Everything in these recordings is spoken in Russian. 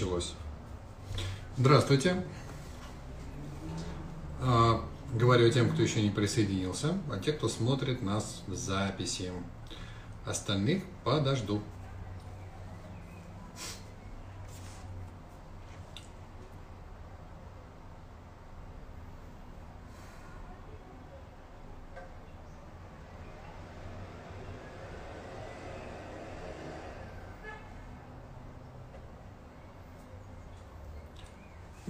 началось. Здравствуйте. А, говорю тем, кто еще не присоединился, а те, кто смотрит нас в записи. Остальных подожду.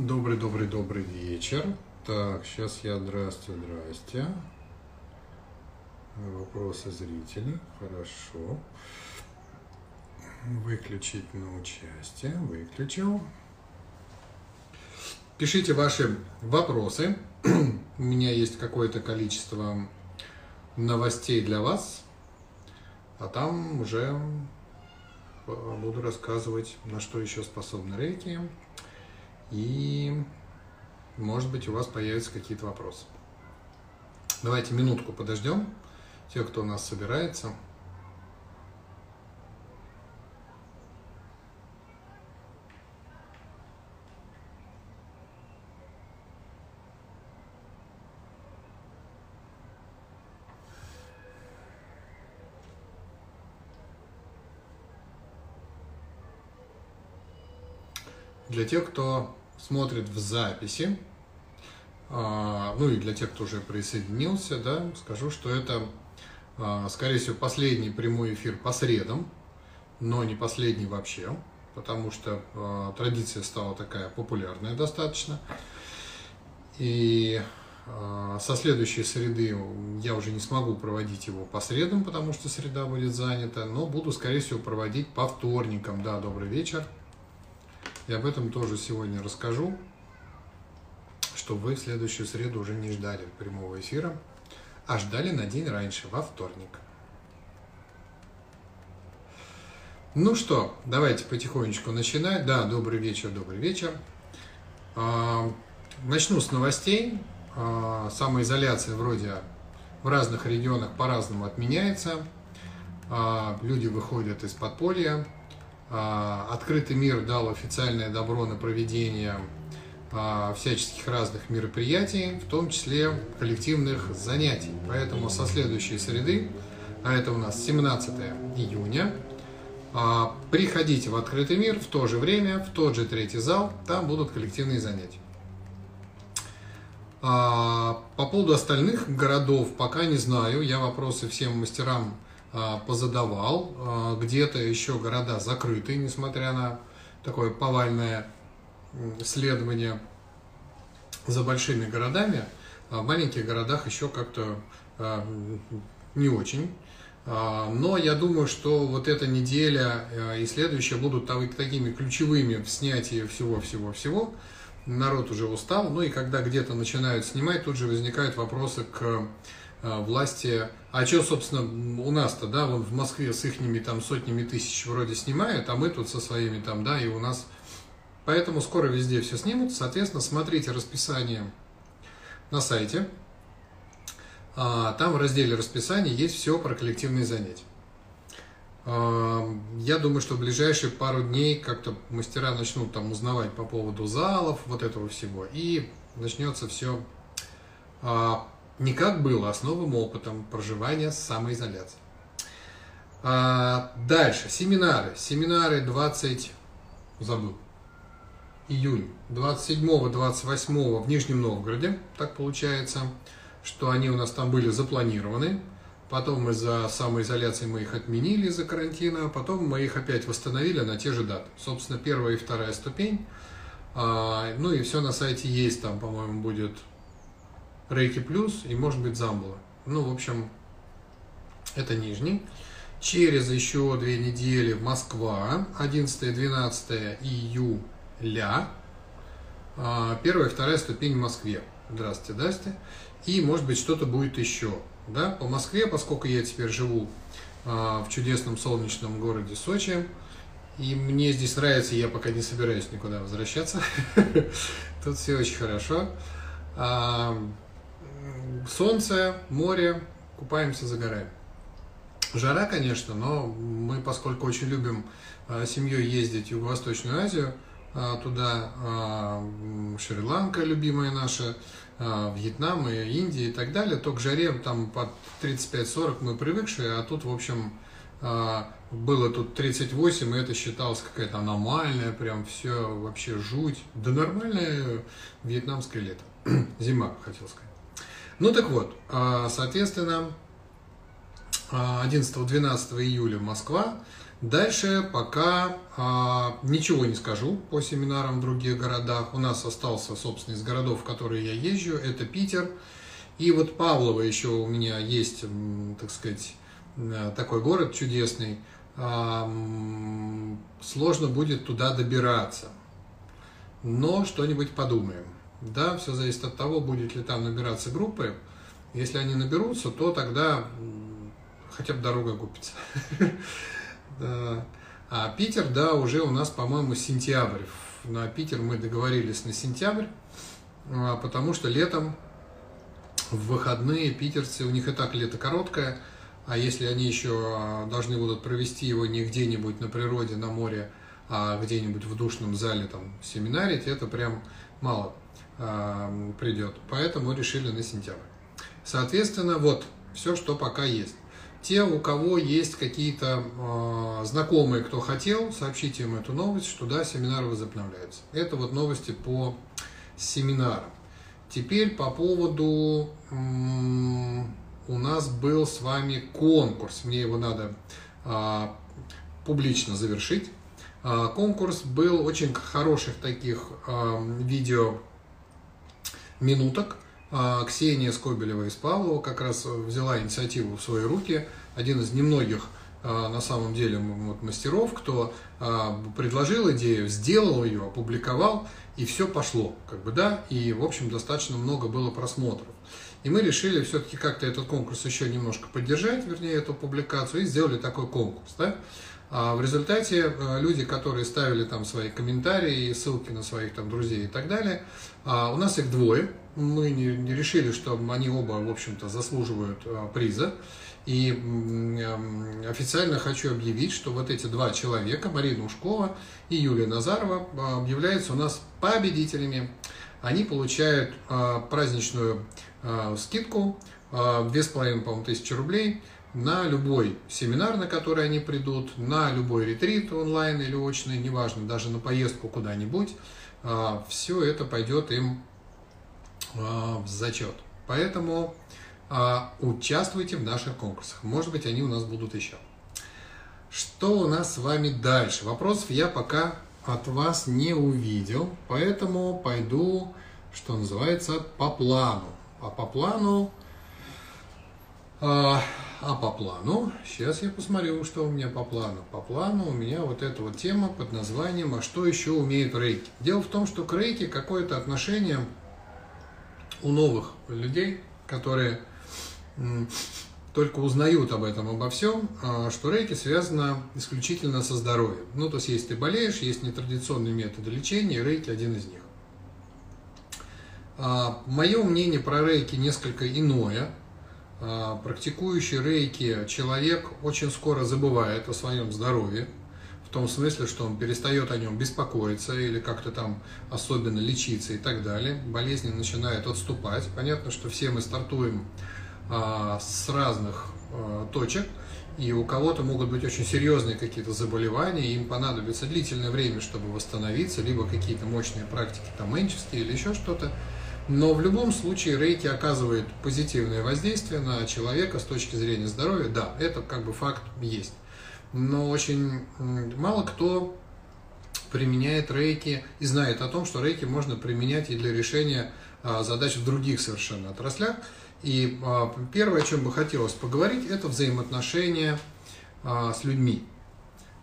Добрый, добрый, добрый вечер. Так, сейчас я здрасте, здрасте. Вопросы зрителей. Хорошо. Выключить на участие. Выключил. Пишите ваши вопросы. У меня есть какое-то количество новостей для вас. А там уже буду рассказывать, на что еще способны рейки. И, может быть, у вас появятся какие-то вопросы. Давайте минутку подождем, те, кто у нас собирается. Для тех, кто смотрит в записи, а, ну и для тех, кто уже присоединился, да, скажу, что это, а, скорее всего, последний прямой эфир по средам, но не последний вообще, потому что а, традиция стала такая популярная достаточно. И со следующей среды я уже не смогу проводить его по средам, потому что среда будет занята, но буду, скорее всего, проводить по вторникам. Да, добрый вечер. И об этом тоже сегодня расскажу, чтобы вы в следующую среду уже не ждали прямого эфира, а ждали на день раньше, во вторник. Ну что, давайте потихонечку начинать. Да, добрый вечер, добрый вечер. А, начну с новостей. А, самоизоляция вроде в разных регионах по-разному отменяется. А, люди выходят из подполья, открытый мир дал официальное добро на проведение а, всяческих разных мероприятий, в том числе коллективных занятий. Поэтому со следующей среды, а это у нас 17 июня, а, приходите в открытый мир в то же время, в тот же третий зал, там будут коллективные занятия. По поводу остальных городов пока не знаю, я вопросы всем мастерам а, позадавал. А, где-то еще города закрыты, несмотря на такое повальное следование за большими городами. А в маленьких городах еще как-то не очень. Но я думаю, что вот эта неделя и следующая будут такими ключевыми в снятии всего-всего-всего. Народ уже устал. Ну и когда где-то начинают снимать, тут же возникают вопросы к власти. А что, собственно, у нас-то, да, вон в Москве с ихними там сотнями тысяч вроде снимают, а мы тут со своими там, да, и у нас. Поэтому скоро везде все снимут. Соответственно, смотрите расписание на сайте. А, там в разделе расписания есть все про коллективные занятия. А, я думаю, что в ближайшие пару дней как-то мастера начнут там узнавать по поводу залов, вот этого всего, и начнется все а, не как было, а с новым опытом проживания с самоизоляцией. А, дальше, семинары. Семинары 20, забыл, июнь, 27-28 в Нижнем Новгороде, так получается, что они у нас там были запланированы. Потом из-за самоизоляции мы их отменили из-за карантина, а потом мы их опять восстановили на те же даты. Собственно, первая и вторая ступень. А, ну и все на сайте есть, там, по-моему, будет Рейки плюс и может быть Замбула. Ну, в общем, это нижний. Через еще две недели Москва, 11-12 июля. А, первая и вторая ступень в Москве. Здравствуйте, здрасте. И, может быть, что-то будет еще. Да? По Москве, поскольку я теперь живу а, в чудесном солнечном городе Сочи, и мне здесь нравится, я пока не собираюсь никуда возвращаться. Тут все очень хорошо. А, солнце, море, купаемся, загораем. Жара, конечно, но мы, поскольку очень любим а, семьей ездить в Юго-Восточную Азию, а, туда, Шри-Ланка, любимая наша, Вьетнам и Индия и так далее, то к жаре там под 35-40 мы привыкшие, а тут, в общем, было тут 38, и это считалось какая-то аномальная, прям все вообще жуть. Да нормальное вьетнамское лето. Зима, хотел сказать. Ну так вот, соответственно, 11-12 июля Москва. Дальше пока а, ничего не скажу по семинарам в других городах. У нас остался, собственно, из городов, в которые я езжу, это Питер. И вот Павлово еще у меня есть, так сказать, э, такой город чудесный. А, сложно будет туда добираться. Но что-нибудь подумаем. Да, все зависит от того, будет ли там набираться группы. Если они наберутся, то тогда хотя бы дорога купится. А Питер, да, уже у нас, по-моему, сентябрь. На Питер мы договорились на сентябрь, а, потому что летом в выходные питерцы, у них и так лето короткое, а если они еще а, должны будут провести его не где-нибудь на природе, на море, а где-нибудь в душном зале там семинарить, это прям мало э, придет. Поэтому решили на сентябрь. Соответственно, вот все, что пока есть. Те, у кого есть какие-то э, знакомые, кто хотел, сообщите им эту новость, что да, семинары возобновляются. Это вот новости по семинарам. Теперь по поводу... Э, у нас был с вами конкурс. Мне его надо э, публично завершить. Э, конкурс был очень хороших таких видео минуток а, Ксения Скобелева из Павлова как раз взяла инициативу в свои руки. Один из немногих а, на самом деле вот, мастеров, кто а, предложил идею, сделал ее, опубликовал, и все пошло, как бы, да, и, в общем, достаточно много было просмотров. И мы решили все-таки как-то этот конкурс еще немножко поддержать, вернее, эту публикацию, и сделали такой конкурс, да. А в результате люди, которые ставили там свои комментарии, ссылки на своих там друзей и так далее, у нас их двое, мы не, не решили, что они оба, в общем-то, заслуживают а, приза. И официально хочу объявить, что вот эти два человека, Марина Ушкова и Юлия Назарова, а, объявляются у нас победителями. Они получают а, праздничную скидку, две с половиной, по-моему, тысячи рублей на любой семинар, на который они придут, на любой ретрит онлайн или очный, неважно, даже на поездку куда-нибудь. Все это пойдет им а, в зачет. Поэтому а, участвуйте в наших конкурсах. Может быть, они у нас будут еще. Что у нас с вами дальше? Вопросов я пока от вас не увидел, поэтому пойду, что называется, по плану. А по плану... А, по плану, сейчас я посмотрю, что у меня по плану. По плану у меня вот эта вот тема под названием «А что еще умеет рейки?». Дело в том, что к рейке какое-то отношение у новых людей, которые только узнают об этом, обо всем, а, что рейки связано исключительно со здоровьем. Ну, то есть, если ты болеешь, есть нетрадиционные методы лечения, и рейки один из них. А, Мое мнение про рейки несколько иное. А, практикующий рейки человек очень скоро забывает о своем здоровье, в том смысле, что он перестает о нем беспокоиться или как-то там особенно лечиться и так далее. Болезни начинают отступать. Понятно, что все мы стартуем а, с разных а, точек, и у кого-то могут быть очень серьезные какие-то заболевания, им понадобится длительное время, чтобы восстановиться, либо какие-то мощные практики, там, менческие или еще что-то. Но в любом случае рейки оказывает позитивное воздействие на человека с точки зрения здоровья. Да, это как бы факт есть но очень мало кто применяет рейки и знает о том, что рейки можно применять и для решения а, задач в других совершенно отраслях. И а, первое, о чем бы хотелось поговорить, это взаимоотношения а, с людьми.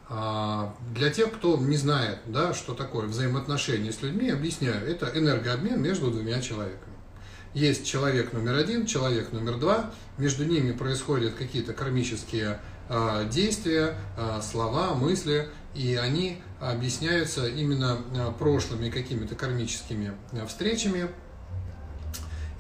Для тех, кто не знает, да, что такое взаимоотношения с людьми, объясняю, это энергообмен между двумя человеками. Есть человек номер один, человек номер два, между ними происходят какие-то кармические а, действия, а, слова, мысли, и они объясняются именно а, прошлыми какими-то кармическими встречами.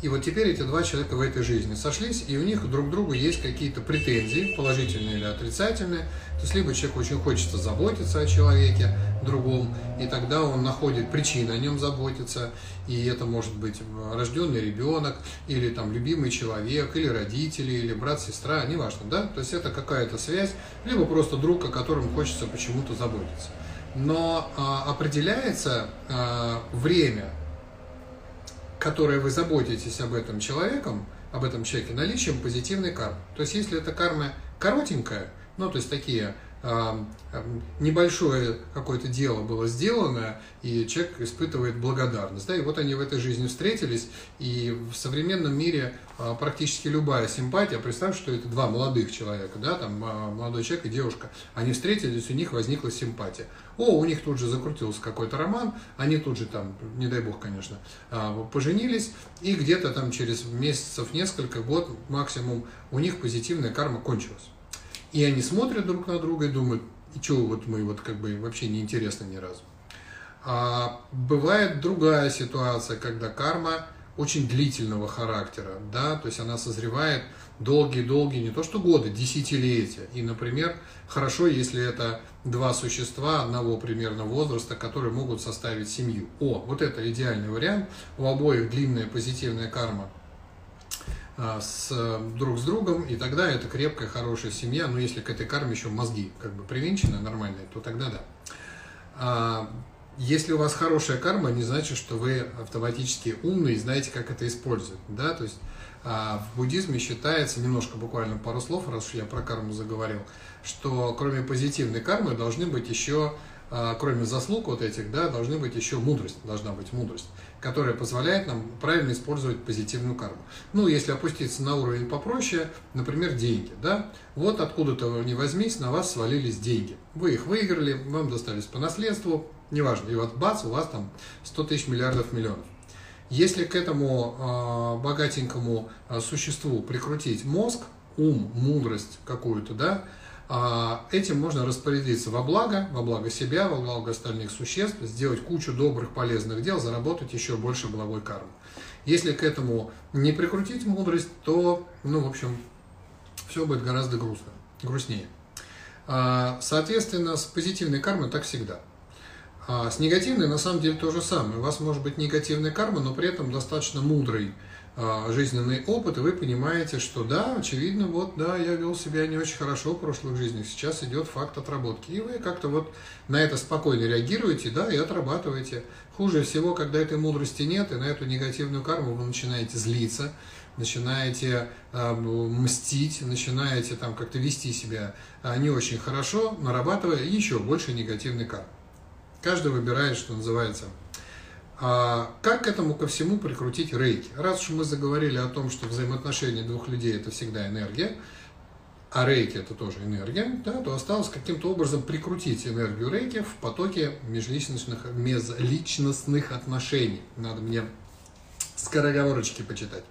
И вот теперь эти два человека в этой жизни сошлись, и у них друг к другу есть какие-то претензии, положительные или отрицательные. То есть либо человеку очень хочется заботиться о человеке другом, и тогда он находит причины о нем заботиться, и это может быть рожденный ребенок, или там любимый человек, или родители, или брат, сестра, неважно, да? То есть это какая-то связь, либо просто друг, о котором хочется почему-то заботиться. Но а, определяется а, время которое вы заботитесь об этом человеком, об этом человеке, наличием позитивной кармы. То есть, если эта карма коротенькая, ну, то есть такие небольшое какое-то дело было сделано, и человек испытывает благодарность. Да, и вот они в этой жизни встретились, и в современном мире а, практически любая симпатия, представь, что это два молодых человека, да, там а, молодой человек и девушка, они встретились, у них возникла симпатия. О, у них тут же закрутился какой-то роман, они тут же там, не дай бог, конечно, а, поженились, и где-то там через месяцев несколько, год максимум, у них позитивная карма кончилась. И они смотрят друг на друга и думают, и что вот мы вот как бы вообще не интересно ни разу. А бывает другая ситуация, когда карма очень длительного характера, да, то есть она созревает долгие-долгие, не то что годы, десятилетия. И, например, хорошо, если это два существа одного примерно возраста, которые могут составить семью. О, вот это идеальный вариант. У обоих длинная позитивная карма с, друг с другом, и тогда это крепкая, хорошая семья. Но если к этой карме еще мозги как бы привинчены нормальные, то тогда да. А, если у вас хорошая карма, не значит, что вы автоматически умный и знаете, как это использовать. Да? То есть а, в буддизме считается, немножко буквально пару слов, раз уж я про карму заговорил, что кроме позитивной кармы должны быть еще а, кроме заслуг вот этих, да, должны быть еще мудрость, должна быть мудрость, которая позволяет нам правильно использовать позитивную карму. Ну, если опуститься на уровень попроще, например, деньги, да, вот откуда-то не возьмись, на вас свалились деньги. Вы их выиграли, вам достались по наследству, неважно, и вот бац, у вас там 100 тысяч миллиардов миллионов. Если к этому э, богатенькому э, существу прикрутить мозг, ум, мудрость какую-то, да, а, этим можно распорядиться во благо, во благо себя, во благо остальных существ, сделать кучу добрых, полезных дел, заработать еще больше благой кармы. Если к этому не прикрутить мудрость, то, ну, в общем, все будет гораздо грустно, грустнее. А, соответственно, с позитивной кармой так всегда. А с негативной на самом деле то же самое. У вас может быть негативная карма, но при этом достаточно мудрый а, жизненный опыт, и вы понимаете, что да, очевидно, вот, да, я вел себя не очень хорошо в прошлых жизнях, сейчас идет факт отработки. И вы как-то вот на это спокойно реагируете, да, и отрабатываете. Хуже всего, когда этой мудрости нет, и на эту негативную карму вы начинаете злиться, начинаете э, мстить, начинаете там как-то вести себя э, не очень хорошо, нарабатывая еще больше негативной кармы. Каждый выбирает, что называется, а как к этому ко всему прикрутить рейки? Раз уж мы заговорили о том, что взаимоотношения двух людей это всегда энергия, а рейки это тоже энергия, да, то осталось каким-то образом прикрутить энергию рейки в потоке межличностных, межличностных отношений. Надо мне скороговорочки почитать.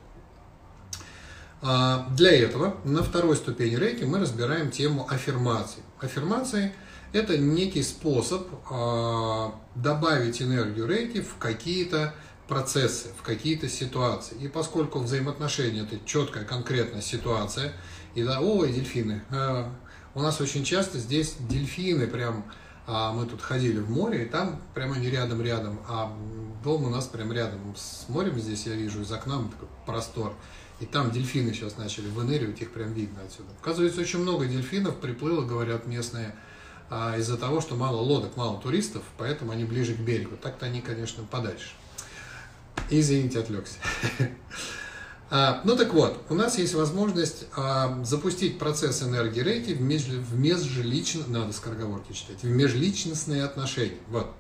А для этого на второй ступени рейки мы разбираем тему аффирмации. Аффирмации – это некий способ э, добавить энергию рейки в какие-то процессы, в какие-то ситуации. И поскольку взаимоотношения это четкая, конкретная ситуация, и да, ой, дельфины, э, у нас очень часто здесь дельфины прям, а мы тут ходили в море, и там прямо не рядом-рядом, а дом у нас прям рядом с морем здесь я вижу из окна такой простор. И там дельфины сейчас начали выныривать, их прям видно отсюда. Оказывается, очень много дельфинов приплыло, говорят местные а из-за того, что мало лодок, мало туристов, поэтому они ближе к берегу. Так-то они, конечно, подальше. Извините, отвлекся. А, ну так вот, у нас есть возможность а, запустить процесс энергии рейки в, меж, в межличностные, надо скороговорки читать, в межличностные отношения. Вот.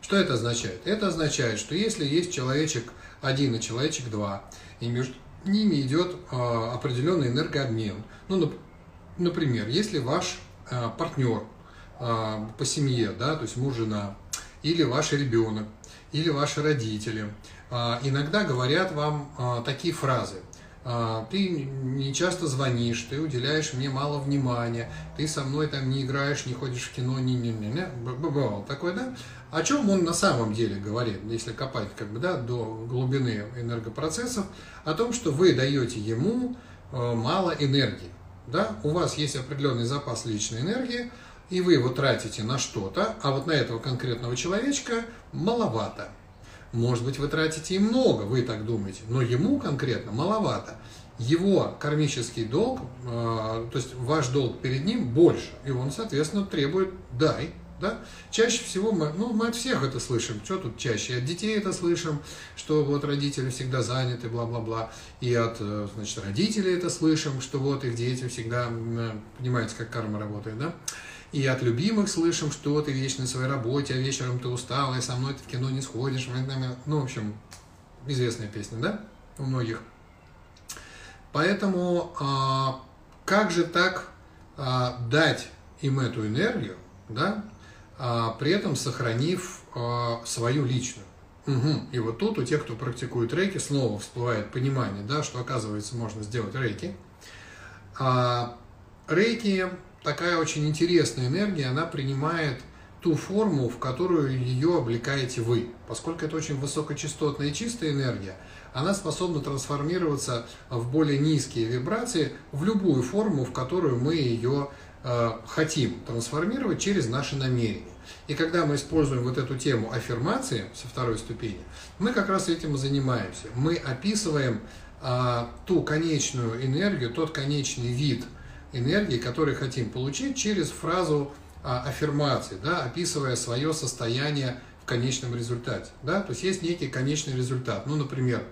Что это означает? Это означает, что если есть человечек один и человечек два, и между ними идет а, определенный энергообмен, ну, например, если ваш партнер э, по семье, да, то есть муж, жена, или ваш ребенок, или ваши родители, э, иногда говорят вам такие фразы. Ты не часто звонишь, ты уделяешь мне мало внимания, ты со мной там не играешь, не ходишь в кино, не, не, не, не. бывало такое, да? О чем он на самом деле говорит, если копать как бы, да, до глубины энергопроцессов, о том, что вы даете ему э, мало энергии. Да? У вас есть определенный запас личной энергии, и вы его тратите на что-то, а вот на этого конкретного человечка маловато. Может быть, вы тратите и много, вы так думаете, но ему конкретно маловато. Его кармический долг, э, то есть ваш долг перед ним больше, и он, соответственно, требует «дай». Да? Чаще всего мы, ну, мы от всех это слышим. Что тут чаще? От детей это слышим, что вот родители всегда заняты, бла-бла-бла. И от э, значит, родителей это слышим, что вот их дети всегда, понимаете, как карма работает, да? И от любимых слышим, что ты вечно на своей работе, а вечером ты устал, и со мной ты в кино не сходишь. Ну, в общем, известная песня, да, у многих. Поэтому а, как же так а, дать им эту энергию, да, при этом сохранив а, свою личную? Угу. И вот тут у тех, кто практикует рейки, снова всплывает понимание, да, что оказывается можно сделать рейки. А, рейки такая очень интересная энергия, она принимает ту форму, в которую ее облекаете вы. Поскольку это очень высокочастотная и чистая энергия, она способна трансформироваться в более низкие вибрации в любую форму, в которую мы ее хотим трансформировать через наши намерения. И когда мы используем вот эту тему аффирмации со второй ступени, мы как раз этим и занимаемся. Мы описываем э, ту конечную энергию, тот конечный вид – энергии, которые хотим получить через фразу а, аффирмации, да, описывая свое состояние в конечном результате. Да? То есть есть некий конечный результат. Ну, например,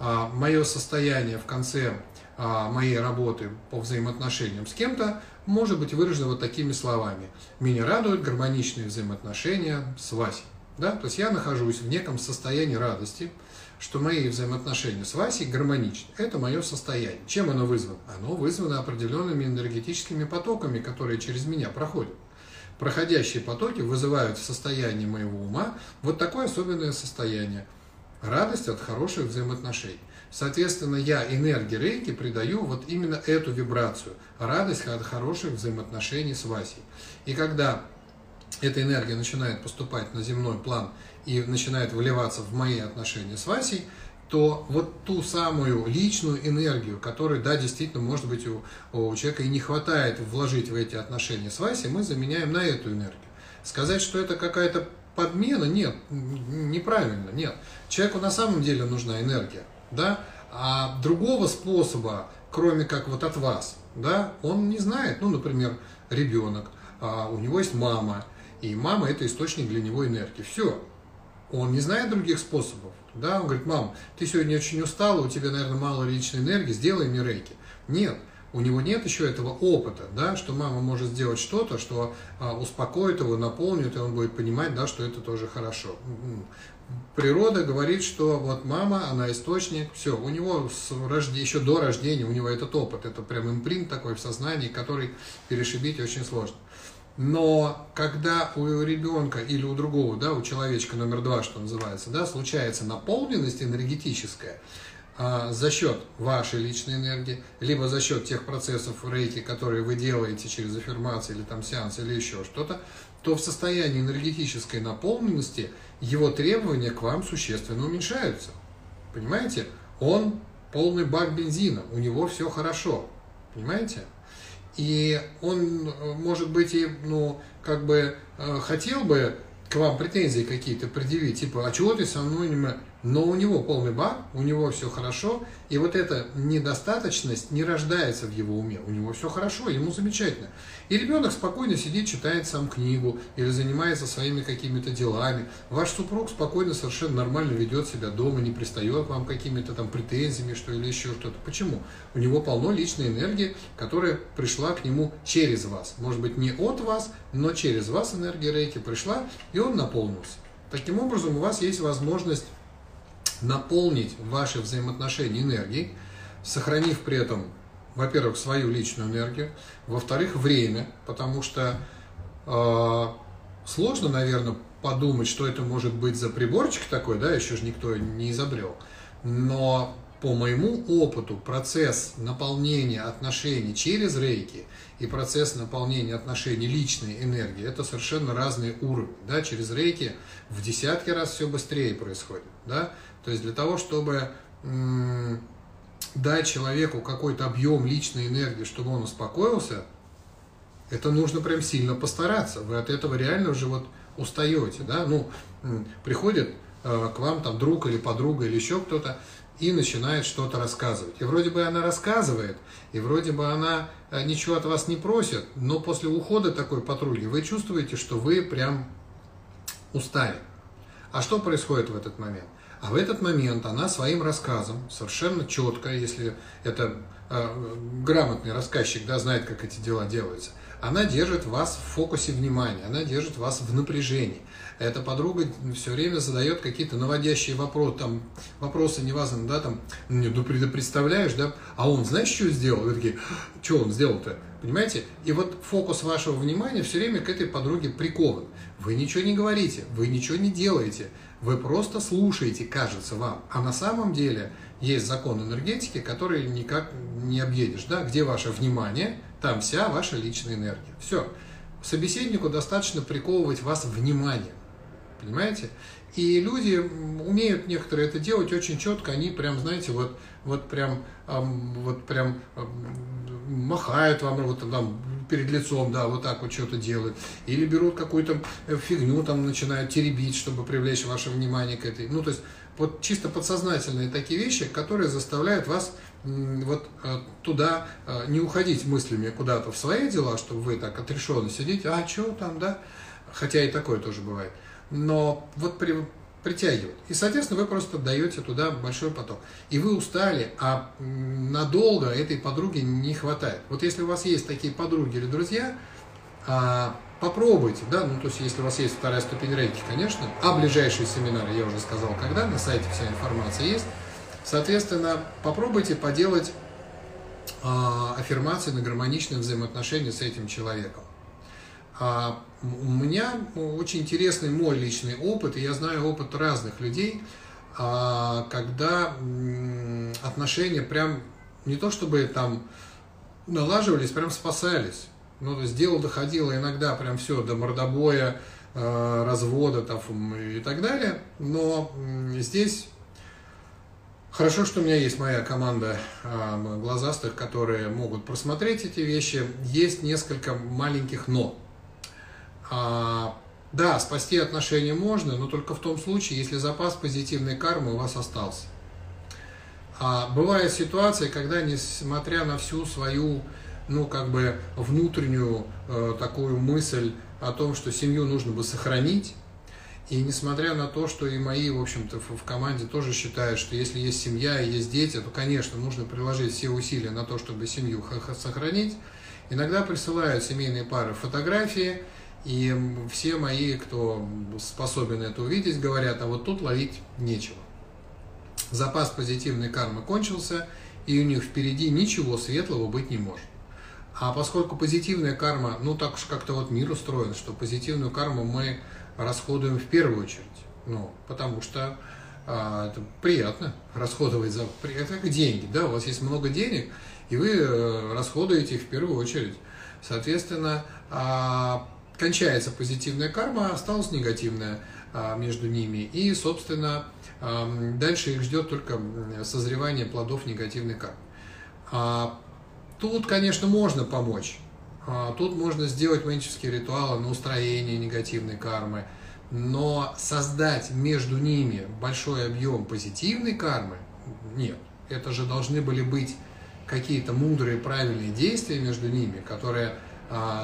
а, мое состояние в конце а, моей работы по взаимоотношениям с кем-то может быть выражено вот такими словами. Меня радуют гармоничные взаимоотношения с Васей. Да? То есть я нахожусь в неком состоянии радости, что мои взаимоотношения с Васей гармоничны. Это мое состояние. Чем оно вызвано? Оно вызвано определенными энергетическими потоками, которые через меня проходят. Проходящие потоки вызывают в состоянии моего ума вот такое особенное состояние. Радость от хороших взаимоотношений. Соответственно, я энергии рейки придаю вот именно эту вибрацию. Радость от хороших взаимоотношений с Васей. И когда эта энергия начинает поступать на земной план и начинает выливаться в мои отношения с Васей, то вот ту самую личную энергию, которой, да, действительно, может быть, у, у человека и не хватает вложить в эти отношения с Васей, мы заменяем на эту энергию. Сказать, что это какая-то подмена, нет, неправильно, нет. Человеку на самом деле нужна энергия, да, а другого способа, кроме как вот от вас, да, он не знает. Ну, например, ребенок, а у него есть мама, и мама – это источник для него энергии. Все. Он не знает других способов. Да? Он говорит, мам, ты сегодня очень устала, у тебя, наверное, мало личной энергии, сделай мне рейки. Нет, у него нет еще этого опыта, да, что мама может сделать что-то, что а, успокоит его, наполнит, и он будет понимать, да, что это тоже хорошо. Природа говорит, что вот мама, она источник, все, у него с рожде, еще до рождения у него этот опыт, это прям импринт такой в сознании, который перешибить очень сложно. Но когда у ребенка или у другого, да, у человечка номер два, что называется, да, случается наполненность энергетическая за счет вашей личной энергии, либо за счет тех процессов рейки, которые вы делаете через аффирмации или там сеанс или еще что-то, то в состоянии энергетической наполненности его требования к вам существенно уменьшаются. Понимаете? Он полный бак бензина, у него все хорошо. Понимаете? И он, может быть, и, ну, как бы э, хотел бы к вам претензии какие-то предъявить, типа, а чего ты со мной не но у него полный бак, у него все хорошо, и вот эта недостаточность не рождается в его уме, у него все хорошо, ему замечательно. И ребенок спокойно сидит, читает сам книгу или занимается своими какими-то делами. Ваш супруг спокойно, совершенно нормально ведет себя дома, не пристает к вам какими-то там претензиями, что или еще что-то. Почему? У него полно личной энергии, которая пришла к нему через вас. Может быть, не от вас, но через вас энергия рейки пришла, и он наполнился. Таким образом, у вас есть возможность наполнить ваши взаимоотношения энергией, сохранив при этом, во-первых, свою личную энергию, во-вторых, время, потому что э, сложно, наверное, подумать, что это может быть за приборчик такой, да, еще же никто не изобрел. Но по моему опыту процесс наполнения отношений через рейки и процесс наполнения отношений личной энергии – это совершенно разные уровни. Да? Через рейки в десятки раз все быстрее происходит. Да? То есть для того, чтобы дать человеку какой-то объем личной энергии, чтобы он успокоился, это нужно прям сильно постараться. Вы от этого реально уже вот устаете. Да? Ну, приходит э, к вам там друг или подруга или еще кто-то, и начинает что-то рассказывать. И вроде бы она рассказывает, и вроде бы она э, ничего от вас не просит, но после ухода такой подруги вы чувствуете, что вы прям устали. А что происходит в этот момент? А в этот момент она своим рассказом, совершенно четко, если это э, грамотный рассказчик, да, знает, как эти дела делаются, она держит вас в фокусе внимания, она держит вас в напряжении. Эта подруга все время задает какие-то наводящие вопросы, там, вопросы, неважно, да, там, ну, представляешь, да, а он, знаешь, что сделал? Вы такие, что он сделал-то? Понимаете? И вот фокус вашего внимания все время к этой подруге прикован. Вы ничего не говорите, вы ничего не делаете, вы просто слушаете, кажется вам. А на самом деле есть закон энергетики, который никак не объедешь. Да? Где ваше внимание, там вся ваша личная энергия. Все. Собеседнику достаточно приковывать вас внимание. Понимаете? И люди умеют некоторые это делать очень четко, они прям, знаете, вот, вот прям, вот прям махают вам вот там перед лицом, да, вот так вот что-то делают. Или берут какую-то э, фигню, там начинают теребить, чтобы привлечь ваше внимание к этой. Ну, то есть вот чисто подсознательные такие вещи, которые заставляют вас вот э, туда э, не уходить мыслями куда-то в свои дела, чтобы вы так отрешенно сидите, а что там, да, хотя и такое тоже бывает. Но вот при, притягивает. И, соответственно, вы просто даете туда большой поток. И вы устали, а надолго этой подруги не хватает. Вот если у вас есть такие подруги или друзья, а, попробуйте, да, ну, то есть, если у вас есть вторая ступень рейки, конечно, а ближайшие семинары, я уже сказал, когда, на сайте вся информация есть, соответственно, попробуйте поделать а, аффирмации на гармоничные взаимоотношения с этим человеком. А, у меня очень интересный мой личный опыт, и я знаю опыт разных людей, а, когда отношения прям не то чтобы там налаживались, прям спасались. Ну, то есть дело доходило иногда прям все до мордобоя, а, развода там, и так далее. Но здесь хорошо, что у меня есть моя команда глазастых, которые могут просмотреть эти вещи. Есть несколько маленьких но. А, да, спасти отношения можно, но только в том случае, если запас позитивной кармы у вас остался. А бывает ситуация, когда, несмотря на всю свою, ну, как бы, внутреннюю э, такую мысль о том, что семью нужно бы сохранить, и несмотря на то, что и мои, в общем-то, в команде тоже считают, что если есть семья и есть дети, то, конечно, нужно приложить все усилия на то, чтобы семью сохранить. Иногда присылают семейные пары фотографии, и все мои, кто способен это увидеть, говорят, а вот тут ловить нечего. Запас позитивной кармы кончился, и у них впереди ничего светлого быть не может. А поскольку позитивная карма, ну так уж как-то вот мир устроен, что позитивную карму мы расходуем в первую очередь. Ну, потому что а, это приятно расходовать за... Это как деньги, да, у вас есть много денег, и вы э, расходуете их в первую очередь. Соответственно, а, кончается позитивная карма, осталась негативная а, между ними. И, собственно, дальше их ждет только созревание плодов негативной кармы. А, тут, конечно, можно помочь. А, тут можно сделать магические ритуалы на устроение негативной кармы, но создать между ними большой объем позитивной кармы нет. Это же должны были быть какие-то мудрые, правильные действия между ними, которые а,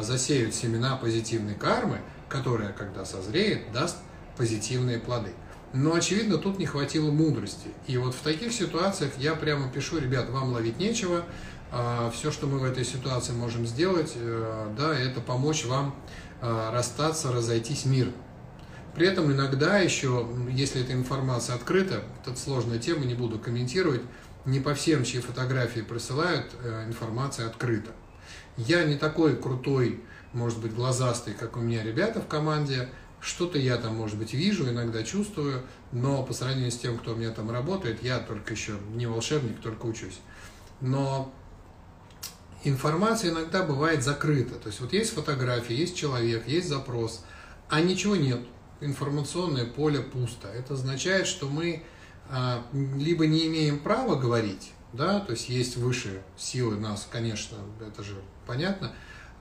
засеют семена позитивной кармы, которая, когда созреет, даст позитивные плоды. Но, очевидно, тут не хватило мудрости. И вот в таких ситуациях я прямо пишу, ребят, вам ловить нечего, а, все, что мы в этой ситуации можем сделать, э, да, это помочь вам а, расстаться, разойтись мирно. При этом иногда еще, если эта информация открыта, это сложная тема, не буду комментировать, не по всем, чьи фотографии присылают, э, информация открыта. Я не такой крутой, может быть, глазастый, как у меня ребята в команде, что-то я там, может быть, вижу, иногда чувствую, но по сравнению с тем, кто у меня там работает, я только еще не волшебник, только учусь. Но информация иногда бывает закрыта. То есть вот есть фотография, есть человек, есть запрос, а ничего нет. Информационное поле пусто. Это означает, что мы а, либо не имеем права говорить, да, то есть есть выше силы нас, конечно, это же понятно,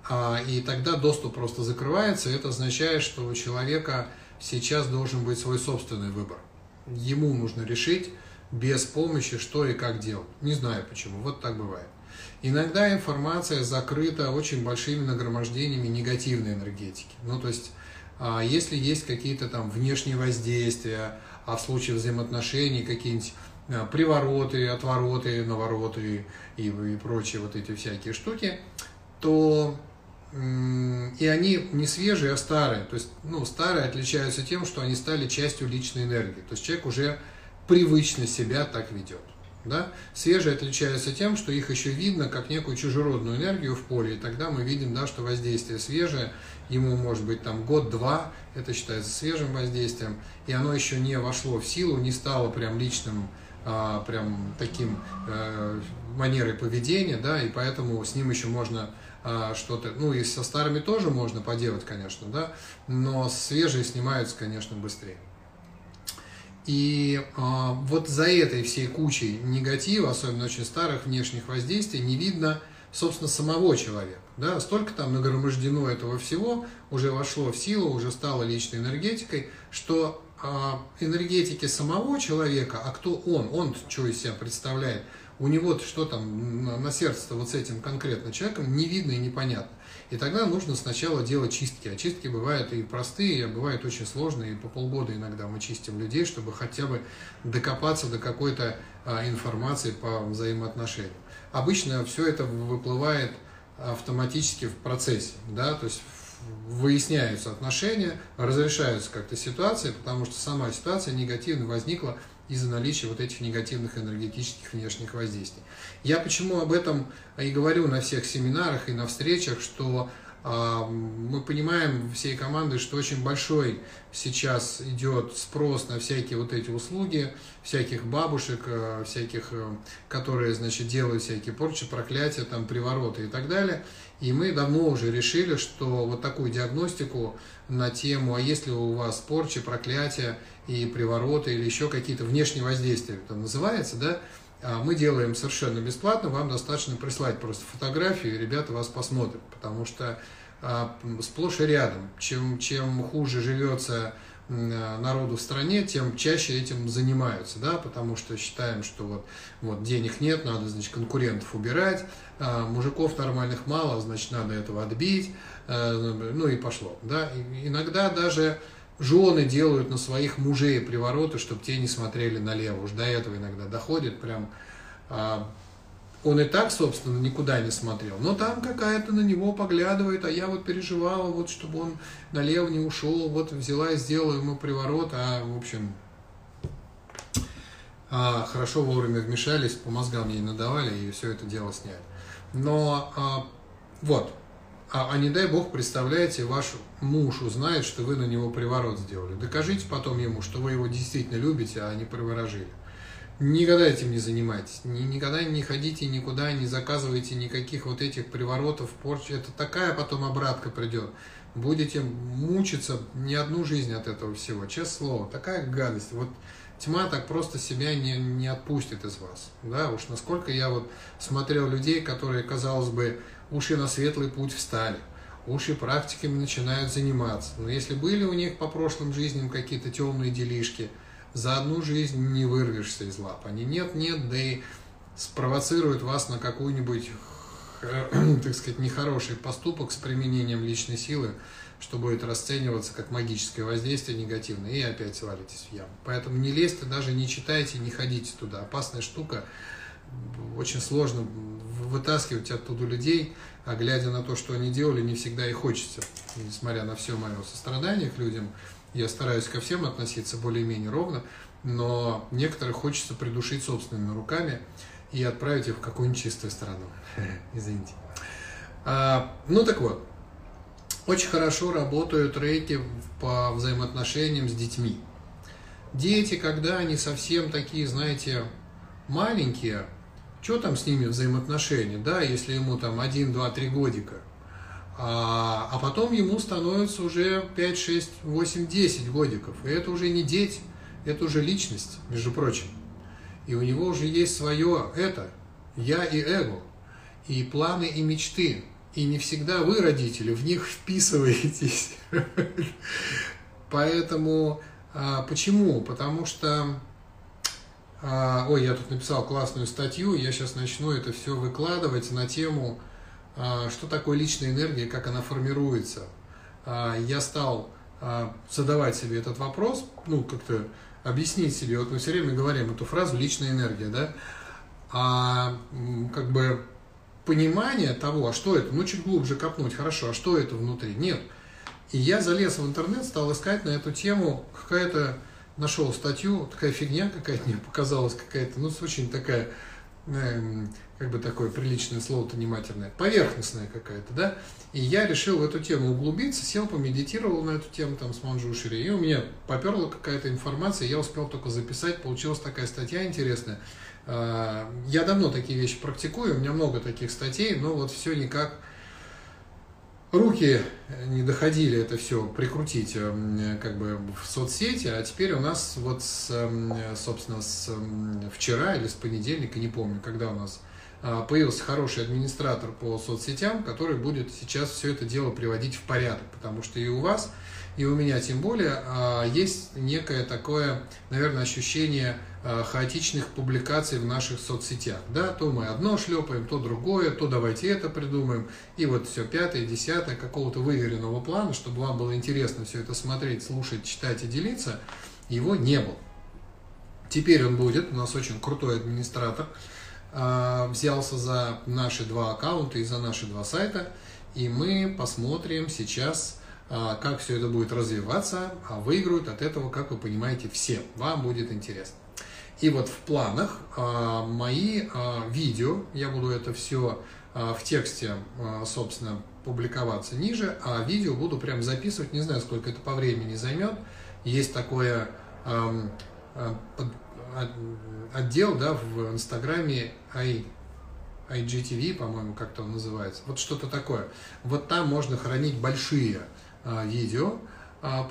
а, и тогда доступ просто закрывается, это означает, что у человека сейчас должен быть свой собственный выбор. Ему нужно решить без помощи, что и как делать. Не знаю почему, вот так бывает. Иногда информация закрыта очень большими нагромождениями негативной энергетики. Ну, то есть, а, если есть какие-то там внешние воздействия, а в случае взаимоотношений какие-нибудь а, привороты, отвороты, навороты и, и прочие вот эти всякие штуки, то и они не свежие, а старые. То есть, ну, старые отличаются тем, что они стали частью личной энергии. То есть человек уже привычно себя так ведет. Да? Свежие отличаются тем, что их еще видно как некую чужеродную энергию в поле, и тогда мы видим, да, что воздействие свежее, ему может быть там год-два, это считается свежим воздействием, и оно еще не вошло в силу, не стало прям личным, а, прям таким а, манерой поведения, да, и поэтому с ним еще можно что-то, ну и со старыми тоже можно поделать, конечно, да, но свежие снимаются, конечно, быстрее. И а, вот за этой всей кучей негатива, особенно очень старых внешних воздействий, не видно, собственно, самого человека. Да? Столько там нагромождено этого всего, уже вошло в силу, уже стало личной энергетикой, что а, энергетики самого человека, а кто он, он что из себя представляет, у него что там на, сердце вот с этим конкретно человеком, не видно и непонятно. И тогда нужно сначала делать чистки. А чистки бывают и простые, а бывают очень сложные. И по полгода иногда мы чистим людей, чтобы хотя бы докопаться до какой-то а, информации по взаимоотношениям. Обычно все это выплывает автоматически в процессе, да, то есть выясняются отношения, разрешаются как-то ситуации, потому что сама ситуация негативно возникла из-за наличия вот этих негативных энергетических внешних воздействий. Я почему об этом и говорю на всех семинарах и на встречах, что а, мы понимаем всей командой, что очень большой сейчас идет спрос на всякие вот эти услуги, всяких бабушек, э, всяких, э, которые, значит, делают всякие порчи, проклятия, там, привороты и так далее. И мы давно уже решили, что вот такую диагностику на тему, а если у вас порчи, проклятия и привороты или еще какие-то внешние воздействия, это называется, да, а мы делаем совершенно бесплатно, вам достаточно прислать просто фотографию, и ребята вас посмотрят, потому что а, сплошь и рядом, чем, чем хуже живется народу в стране, тем чаще этим занимаются, да, потому что считаем, что вот, вот денег нет, надо, значит, конкурентов убирать, мужиков нормальных мало, значит, надо этого отбить, э, ну и пошло, да. Иногда даже жены делают на своих мужей привороты, чтобы те не смотрели налево. Уж до этого иногда доходит прям. А, он и так, собственно, никуда не смотрел. Но там какая-то на него поглядывает, а я вот переживала, вот, чтобы он налево не ушел, вот взяла и сделала ему приворот, а, в общем, а, хорошо вовремя вмешались, по мозгам ей надавали и все это дело сняли. Но а, вот, а, а не дай бог, представляете, ваш муж узнает, что вы на него приворот сделали. Докажите потом ему, что вы его действительно любите, а не приворожили. Никогда этим не занимайтесь. Никогда не ходите никуда, не заказывайте никаких вот этих приворотов, порч. Это такая потом обратка придет. Будете мучиться не одну жизнь от этого всего. Честное слово, такая гадость. Вот тьма так просто себя не, не отпустит из вас. Да, уж насколько я вот смотрел людей, которые, казалось бы, уши на светлый путь встали, уши практиками начинают заниматься. Но если были у них по прошлым жизням какие-то темные делишки, за одну жизнь не вырвешься из лап. Они нет-нет, да и спровоцируют вас на какую-нибудь, так сказать, нехороший поступок с применением личной силы, что будет расцениваться как магическое воздействие негативное, и опять свалитесь в яму. Поэтому не лезьте, даже не читайте, не ходите туда. Опасная штука, очень сложно вытаскивать оттуда людей, а глядя на то, что они делали, не всегда и хочется. Несмотря на все мое сострадание к людям, я стараюсь ко всем относиться более-менее ровно, но некоторых хочется придушить собственными руками и отправить их в какую-нибудь чистую страну. Извините. А, ну так вот, Очень хорошо работают рейки по взаимоотношениям с детьми. Дети, когда они совсем такие, знаете, маленькие, что там с ними взаимоотношения, да, если ему там 1, 2, 3 годика, а, а потом ему становится уже 5, 6, 8, 10 годиков, и это уже не дети, это уже личность, между прочим. И у него уже есть свое это, я и эго, и планы, и мечты. И не всегда вы, родители, в них вписываетесь. Поэтому, а, почему? Потому что, а, ой, я тут написал классную статью, я сейчас начну это все выкладывать на тему, а, что такое личная энергия, как она формируется. Я стал задавать себе этот вопрос, ну, как-то объяснить себе, вот мы все время говорим эту фразу «личная энергия», да, а как бы понимание того, а что это, ну чуть глубже копнуть, хорошо, а что это внутри, нет. И я залез в интернет, стал искать на эту тему, какая-то, нашел статью, такая фигня какая-то мне показалась, какая-то, ну, очень такая, э, как бы такое приличное слово-то не матерное, поверхностная какая-то, да, и я решил в эту тему углубиться, сел, помедитировал на эту тему там с Манджушери, и у меня поперла какая-то информация, я успел только записать, получилась такая статья интересная, я давно такие вещи практикую, у меня много таких статей, но вот все никак руки не доходили это все прикрутить эм, как бы в соцсети, а теперь у нас вот, с, эм, собственно, с эм, вчера или с понедельника, не помню, когда у нас а, появился хороший администратор по соцсетям, который будет сейчас все это дело приводить в порядок, потому что и у вас, и у меня тем более а, есть некое такое, наверное, ощущение а, хаотичных публикаций в наших соцсетях. Да, то мы одно шлепаем, то другое, то давайте это придумаем. И вот все пятое, десятое, какого-то выверенного плана, чтобы вам было интересно все это смотреть, слушать, читать и делиться, его не было. Теперь он будет, у нас очень крутой администратор, а, взялся за наши два аккаунта и за наши два сайта, и мы посмотрим сейчас, а, как все это будет развиваться, а выиграют от этого, как вы понимаете, все. Вам будет интересно. И вот в планах а, мои а, видео, я буду это все в тексте, собственно, публиковаться ниже, а видео буду прям записывать, не знаю, сколько это по времени займет. Есть такое отдел, да, в Инстаграме IGTV, по-моему, как-то он называется. Вот что-то такое. Вот там можно хранить большие а, видео а,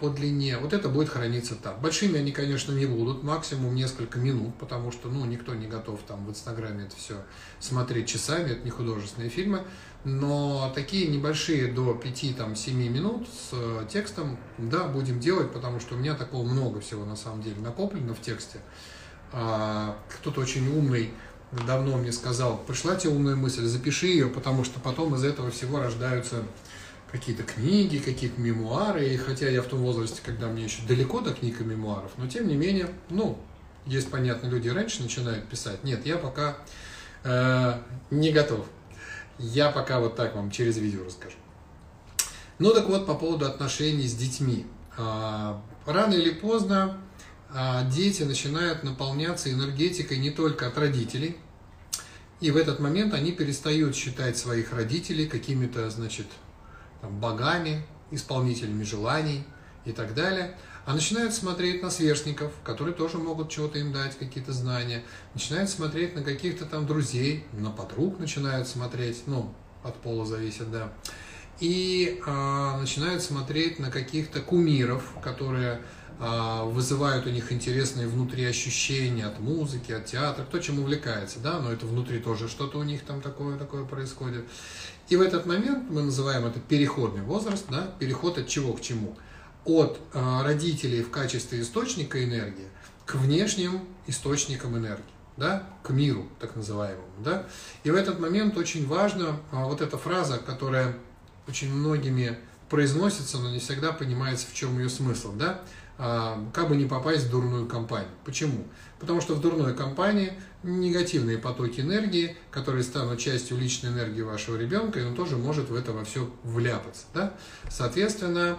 по длине. Вот это будет храниться там. Большими они, конечно, не будут, максимум несколько минут, потому что, ну, никто не готов там в Инстаграме это все смотреть часами, это не художественные фильмы. Но такие небольшие до 5-7 минут с э, текстом, да, будем делать, потому что у меня такого много всего на самом деле накоплено в тексте. А, кто-то очень умный давно мне сказал, пришла тебе умная мысль, запиши ее, потому что потом из этого всего рождаются какие-то книги, какие-то мемуары, и хотя я в том возрасте, когда мне еще далеко до книг и мемуаров, но тем не менее, ну, есть, понятно, люди раньше начинают писать. Нет, я пока э, не готов. Я пока вот так вам через видео расскажу. Ну так вот, по поводу отношений с детьми. Э, рано или поздно э, дети начинают наполняться энергетикой не только от родителей, и в этот момент они перестают считать своих родителей какими-то, значит, там, богами, исполнителями желаний и так далее, а начинают смотреть на сверстников, которые тоже могут чего-то им дать, какие-то знания, начинают смотреть на каких-то там друзей, на подруг начинают смотреть, ну, от пола зависит, да, и э, начинают смотреть на каких-то кумиров, которые э, вызывают у них интересные внутри ощущения от музыки, от театра, кто чем увлекается, да, но это внутри тоже что-то у них там такое, такое происходит. И в этот момент мы называем это переходный возраст, да, переход от чего к чему? От э, родителей в качестве источника энергии к внешним источникам энергии, да, к миру, так называемому. Да? И в этот момент очень важна э, вот эта фраза, которая очень многими произносится, но не всегда понимается, в чем ее смысл. Да? А, как бы не попасть в дурную компанию. Почему? Потому что в дурной компании негативные потоки энергии, которые станут частью личной энергии вашего ребенка, и он тоже может в это во все вляпаться. Да? Соответственно,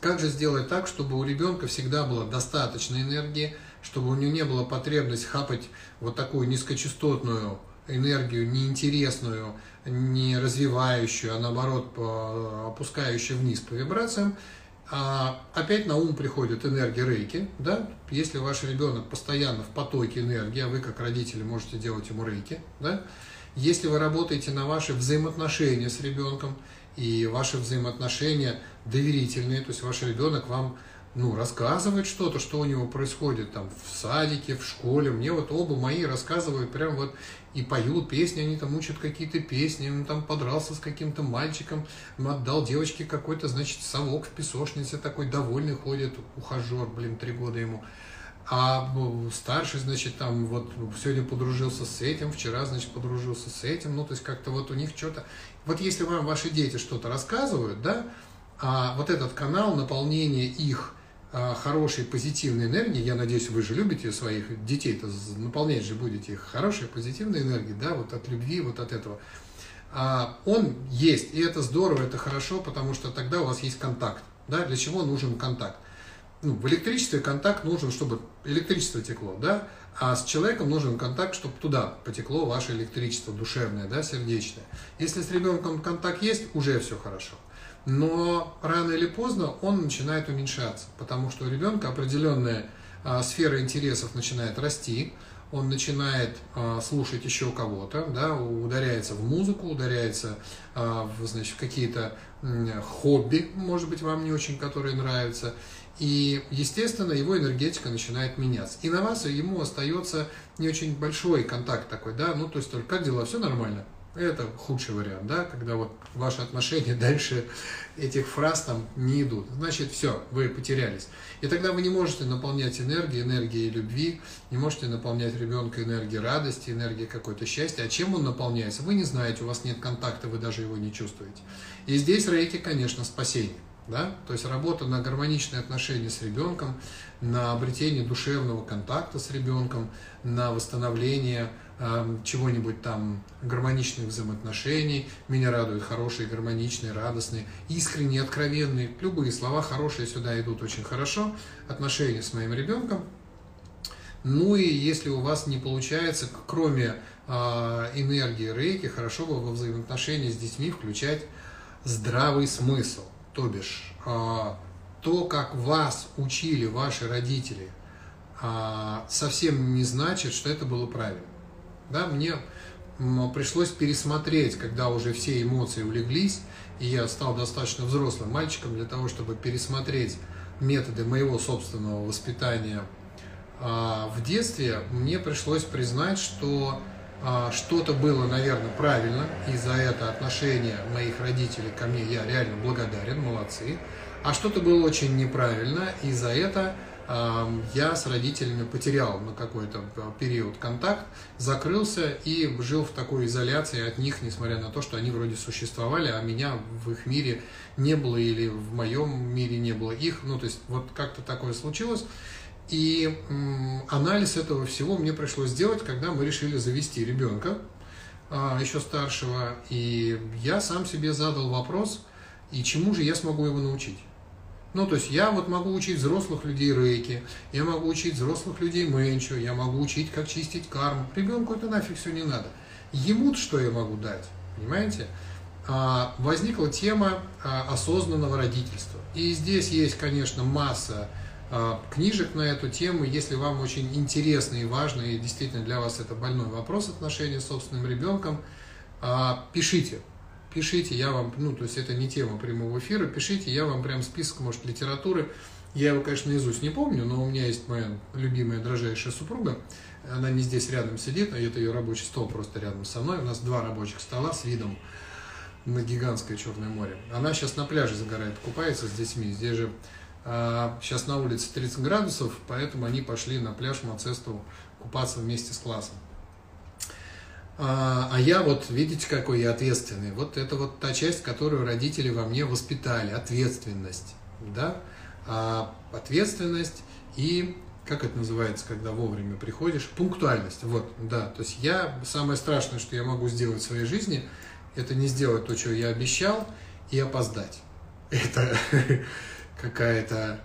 как же сделать так, чтобы у ребенка всегда было достаточно энергии, чтобы у него не было потребность хапать вот такую низкочастотную энергию неинтересную, не развивающую, а наоборот опускающую вниз по вибрациям, а опять на ум приходит энергия рейки, да, если ваш ребенок постоянно в потоке энергии, а вы как родители можете делать ему рейки, да, если вы работаете на ваши взаимоотношения с ребенком, и ваши взаимоотношения доверительные, то есть ваш ребенок вам ну, рассказывает что-то, что у него происходит там в садике, в школе. Мне вот оба мои рассказывают прям вот и поют песни, они там учат какие-то песни, он там подрался с каким-то мальчиком, отдал девочке какой-то, значит, совок в песочнице, такой довольный ходит, ухажер, блин, три года ему. А ну, старший, значит, там вот сегодня подружился с этим, вчера, значит, подружился с этим, ну, то есть как-то вот у них что-то... Вот если вам ваши дети что-то рассказывают, да, а вот этот канал наполнения их хорошей позитивной энергии, я надеюсь, вы же любите своих детей-то, наполнять же будете их хорошей позитивной энергией, да, вот от любви, вот от этого. А он есть, и это здорово, это хорошо, потому что тогда у вас есть контакт. Да, для чего нужен контакт? Ну, в электричестве контакт нужен, чтобы электричество текло, да, а с человеком нужен контакт, чтобы туда потекло ваше электричество душевное, да, сердечное. Если с ребенком контакт есть, уже все хорошо но рано или поздно он начинает уменьшаться, потому что у ребенка определенная а, сфера интересов начинает расти, он начинает а, слушать еще кого-то, да, ударяется в музыку, ударяется а, в, значит, в какие-то хобби, может быть, вам не очень, которые нравятся, и, естественно, его энергетика начинает меняться. И на вас ему остается не очень большой контакт такой, да, ну, то есть только как дела, все нормально, это худший вариант, да, когда вот ваши отношения дальше этих фраз там не идут. Значит, все, вы потерялись. И тогда вы не можете наполнять энергией, энергией любви, не можете наполнять ребенка энергией радости, энергией какой-то счастья. А чем он наполняется? Вы не знаете, у вас нет контакта, вы даже его не чувствуете. И здесь рейки, конечно, спасение. Да? То есть работа на гармоничные отношения с ребенком, на обретение душевного контакта с ребенком, на восстановление чего-нибудь там, гармоничных взаимоотношений. Меня радуют хорошие, гармоничные, радостные, искренние, откровенные. Любые слова хорошие сюда идут очень хорошо. Отношения с моим ребенком. Ну и если у вас не получается, кроме э, энергии рейки, хорошо бы во взаимоотношения с детьми включать здравый смысл то бишь а, то, как вас учили ваши родители, а, совсем не значит, что это было правильно. Да, мне пришлось пересмотреть, когда уже все эмоции улеглись, и я стал достаточно взрослым мальчиком для того, чтобы пересмотреть методы моего собственного воспитания а, в детстве, мне пришлось признать, что а, что-то было, наверное, правильно, и за это отношение моих родителей ко мне я реально благодарен, молодцы. А что-то было очень неправильно, и за это я с родителями потерял на какой-то а, период контакт, закрылся и жил в такой изоляции от них, несмотря на то, что они вроде существовали, а меня в их мире не было или в моем мире не было их. Ну, то есть вот как-то такое случилось. И анализ этого всего мне пришлось сделать, когда мы решили завести ребенка, а, еще старшего. И я сам себе задал вопрос, и чему же я смогу его научить? Ну, то есть я вот могу учить взрослых людей рейки, я могу учить взрослых людей менчу, я могу учить, как чистить карму. Ребенку это нафиг все не надо. Ему что я могу дать? Понимаете? А, возникла тема а, осознанного родительства. И здесь есть, конечно, масса а, книжек на эту тему. Если вам очень интересно и важно, и действительно для вас это больной вопрос отношения с собственным ребенком, а, пишите. Пишите, я вам, ну, то есть это не тема прямого эфира, пишите, я вам прям список, может, литературы. Я его, конечно, наизусть не помню, но у меня есть моя любимая, дрожайшая супруга. Она не здесь рядом сидит, а это ее рабочий стол просто рядом со мной. У нас два рабочих стола с видом на гигантское Черное море. Она сейчас на пляже загорает, купается с детьми. Здесь же Сейчас а на улице 30 градусов, поэтому они пошли на пляж Мацесту купаться вместе с классом. А, а я вот, видите, какой я ответственный. Вот это вот та часть, которую родители во мне воспитали. Ответственность. Да? А, ответственность и, как это называется, когда вовремя приходишь, пунктуальность. Вот, да. То есть я, самое страшное, что я могу сделать в своей жизни, это не сделать то, что я обещал, и опоздать. Это какая-то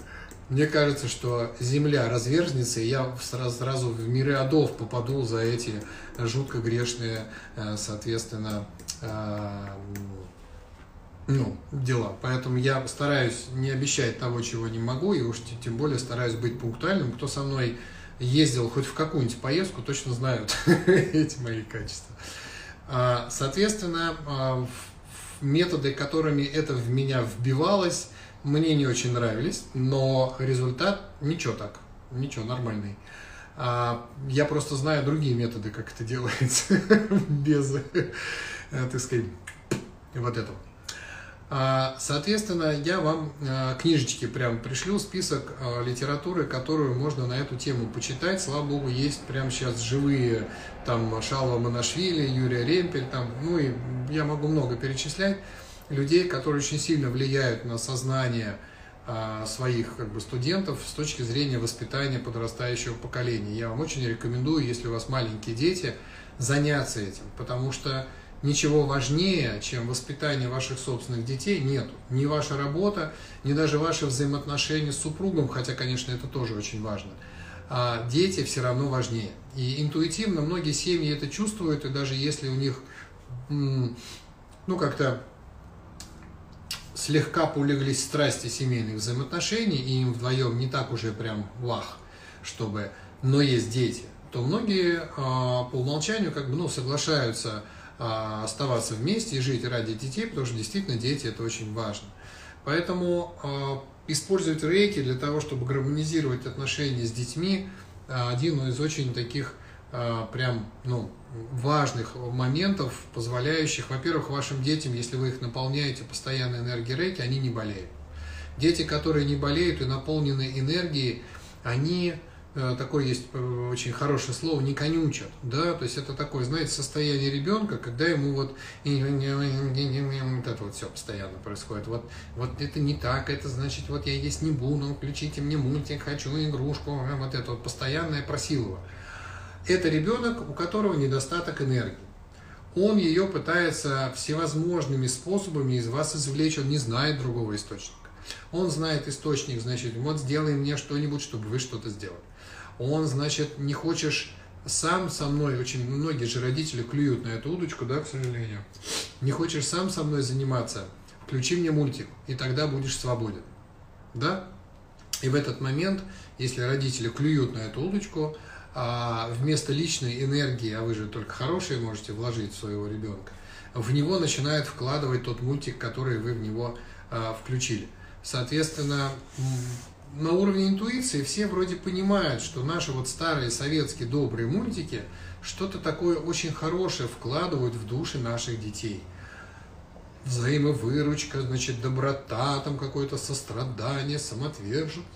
мне кажется, что земля разверзнется, и я сразу, сразу в миры адов попаду за эти жутко грешные, э, соответственно, э, ну, дела. Поэтому я стараюсь не обещать того, чего не могу, и уж тем более стараюсь быть пунктуальным. Кто со мной ездил хоть в какую-нибудь поездку, точно знают эти мои качества. А, соответственно, а, методы, которыми это в меня вбивалось, мне не очень нравились, но результат ничего так, ничего, нормальный. А, я просто знаю другие методы, как это делается, без, э, так сказать, вот этого. А, соответственно, я вам а, книжечки прям пришлю, список а, литературы, которую можно на эту тему почитать. Слава богу, есть прямо сейчас живые, там, Шалва Монашвили, Юрия Ремпель, там, ну и я могу много перечислять людей, которые очень сильно влияют на сознание своих как бы, студентов с точки зрения воспитания подрастающего поколения. Я вам очень рекомендую, если у вас маленькие дети, заняться этим, потому что ничего важнее, чем воспитание ваших собственных детей, нету. Ни ваша работа, ни даже ваши взаимоотношения с супругом, хотя, конечно, это тоже очень важно. А дети все равно важнее. И интуитивно многие семьи это чувствуют, и даже если у них, ну, как-то слегка поулеглись страсти семейных взаимоотношений, и им вдвоем не так уже прям вах, чтобы, но есть дети, то многие а, по умолчанию как бы, ну, соглашаются а, оставаться вместе и жить ради детей, потому что действительно дети это очень важно. Поэтому а, использовать рейки для того, чтобы гармонизировать отношения с детьми, один из очень таких прям ну, важных моментов, позволяющих, во-первых, вашим детям, если вы их наполняете постоянной энергией рейки, они не болеют. Дети, которые не болеют и наполнены энергией, они Э, такое есть э, очень хорошее слово, не конючат, да, то есть это такое, знаете, состояние ребенка, когда ему вот, вот это вот все постоянно происходит, вот, вот это не так, это значит, вот я есть не буду, включите мне мультик, хочу игрушку, вот это вот постоянное просилово. Это ребенок, у которого недостаток энергии. Он ее пытается всевозможными способами из вас извлечь, он не знает другого источника. Он знает источник, значит, вот сделай мне что-нибудь, чтобы вы что-то сделали он, значит, не хочешь сам со мной, очень многие же родители клюют на эту удочку, да, к сожалению, не хочешь сам со мной заниматься, включи мне мультик, и тогда будешь свободен, да? И в этот момент, если родители клюют на эту удочку, а вместо личной энергии, а вы же только хорошие можете вложить в своего ребенка, в него начинают вкладывать тот мультик, который вы в него а, включили. Соответственно, на уровне интуиции все вроде понимают, что наши вот старые советские добрые мультики что-то такое очень хорошее вкладывают в души наших детей. Взаимовыручка, значит, доброта, там какое-то сострадание, самоотверженность.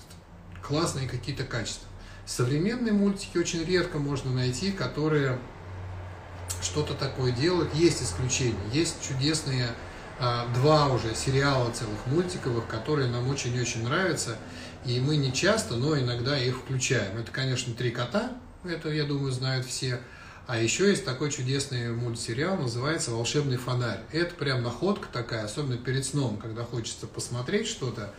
Классные какие-то качества. Современные мультики очень редко можно найти, которые что-то такое делают. Есть исключения, есть чудесные а, два уже сериала целых мультиковых, которые нам очень-очень нравятся. И мы не часто, но иногда их включаем. Это, конечно, «Три кота», это, я думаю, знают все. А еще есть такой чудесный мультсериал, называется «Волшебный фонарь». Это прям находка такая, особенно перед сном, когда хочется посмотреть что-то,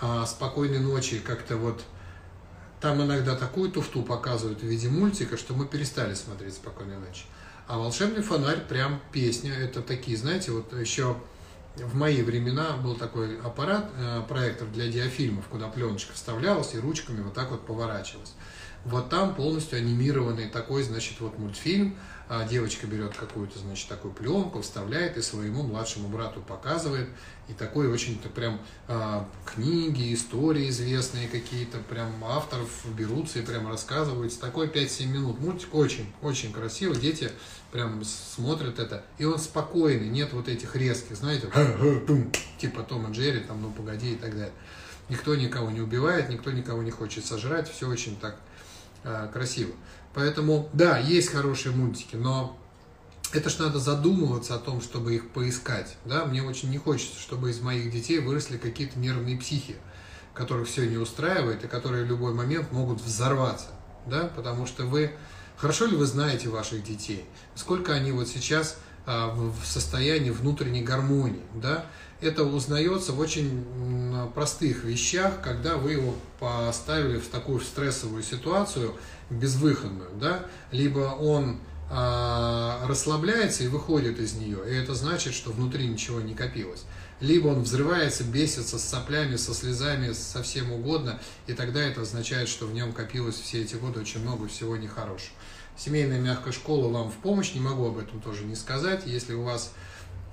а, спокойной ночи, как-то вот... Там иногда такую туфту показывают в виде мультика, что мы перестали смотреть «Спокойной ночи». А «Волшебный фонарь» прям песня. Это такие, знаете, вот еще в мои времена был такой аппарат, э, проектор для диафильмов, куда пленочка вставлялась и ручками вот так вот поворачивалась. Вот там полностью анимированный такой, значит, вот мультфильм. А девочка берет какую-то, значит, такую пленку, вставляет и своему младшему брату показывает. И такой очень-то прям а, книги, истории известные какие-то, прям авторов берутся и прям рассказывают. Такой 5-7 минут мультик очень, очень красиво. Дети прям смотрят это. И он спокойный, нет вот этих резких, знаете, типа Том и Джерри, там, ну погоди и так далее. Никто никого не убивает, никто никого не хочет сожрать, все очень так Э, красиво. Поэтому, да, есть хорошие мультики, но это ж надо задумываться о том, чтобы их поискать. Да? Мне очень не хочется, чтобы из моих детей выросли какие-то нервные психи, которых все не устраивает и которые в любой момент могут взорваться. Да? Потому что вы... Хорошо ли вы знаете ваших детей? Сколько они вот сейчас в состоянии внутренней гармонии, да, это узнается в очень простых вещах, когда вы его поставили в такую стрессовую ситуацию, безвыходную, да, либо он а, расслабляется и выходит из нее, и это значит, что внутри ничего не копилось. Либо он взрывается, бесится с соплями, со слезами, со всем угодно, и тогда это означает, что в нем копилось все эти годы очень много всего нехорошего. Семейная мягкая школа вам в помощь, не могу об этом тоже не сказать. Если у вас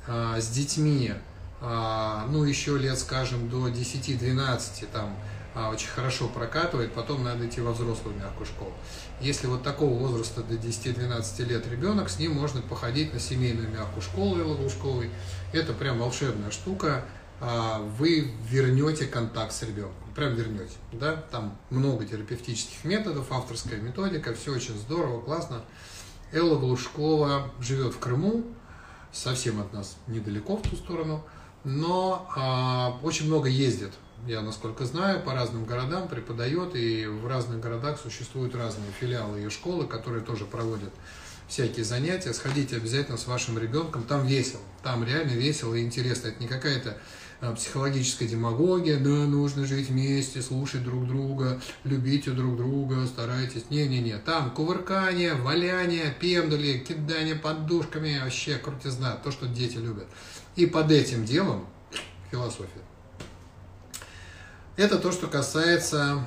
а, с детьми, а, ну, еще лет, скажем, до 10-12, там, а, очень хорошо прокатывает, потом надо идти во взрослую мягкую школу. Если вот такого возраста до 10-12 лет ребенок, с ним можно походить на семейную мягкую школу или Лужковой. Это прям волшебная штука. А, вы вернете контакт с ребенком. Прям вернете. Да? Там много терапевтических методов, авторская методика, все очень здорово, классно. Элла Глушкова живет в Крыму, совсем от нас недалеко в ту сторону, но а, очень много ездит я насколько знаю, по разным городам преподает, и в разных городах существуют разные филиалы ее школы, которые тоже проводят всякие занятия. Сходите обязательно с вашим ребенком, там весело, там реально весело и интересно. Это не какая-то а, психологическая демагогия, да, нужно жить вместе, слушать друг друга, любите друг друга, старайтесь. Не-не-не, там кувыркание, валяние, пендули, кидание подушками, вообще крутизна, то, что дети любят. И под этим делом философия. Это то, что касается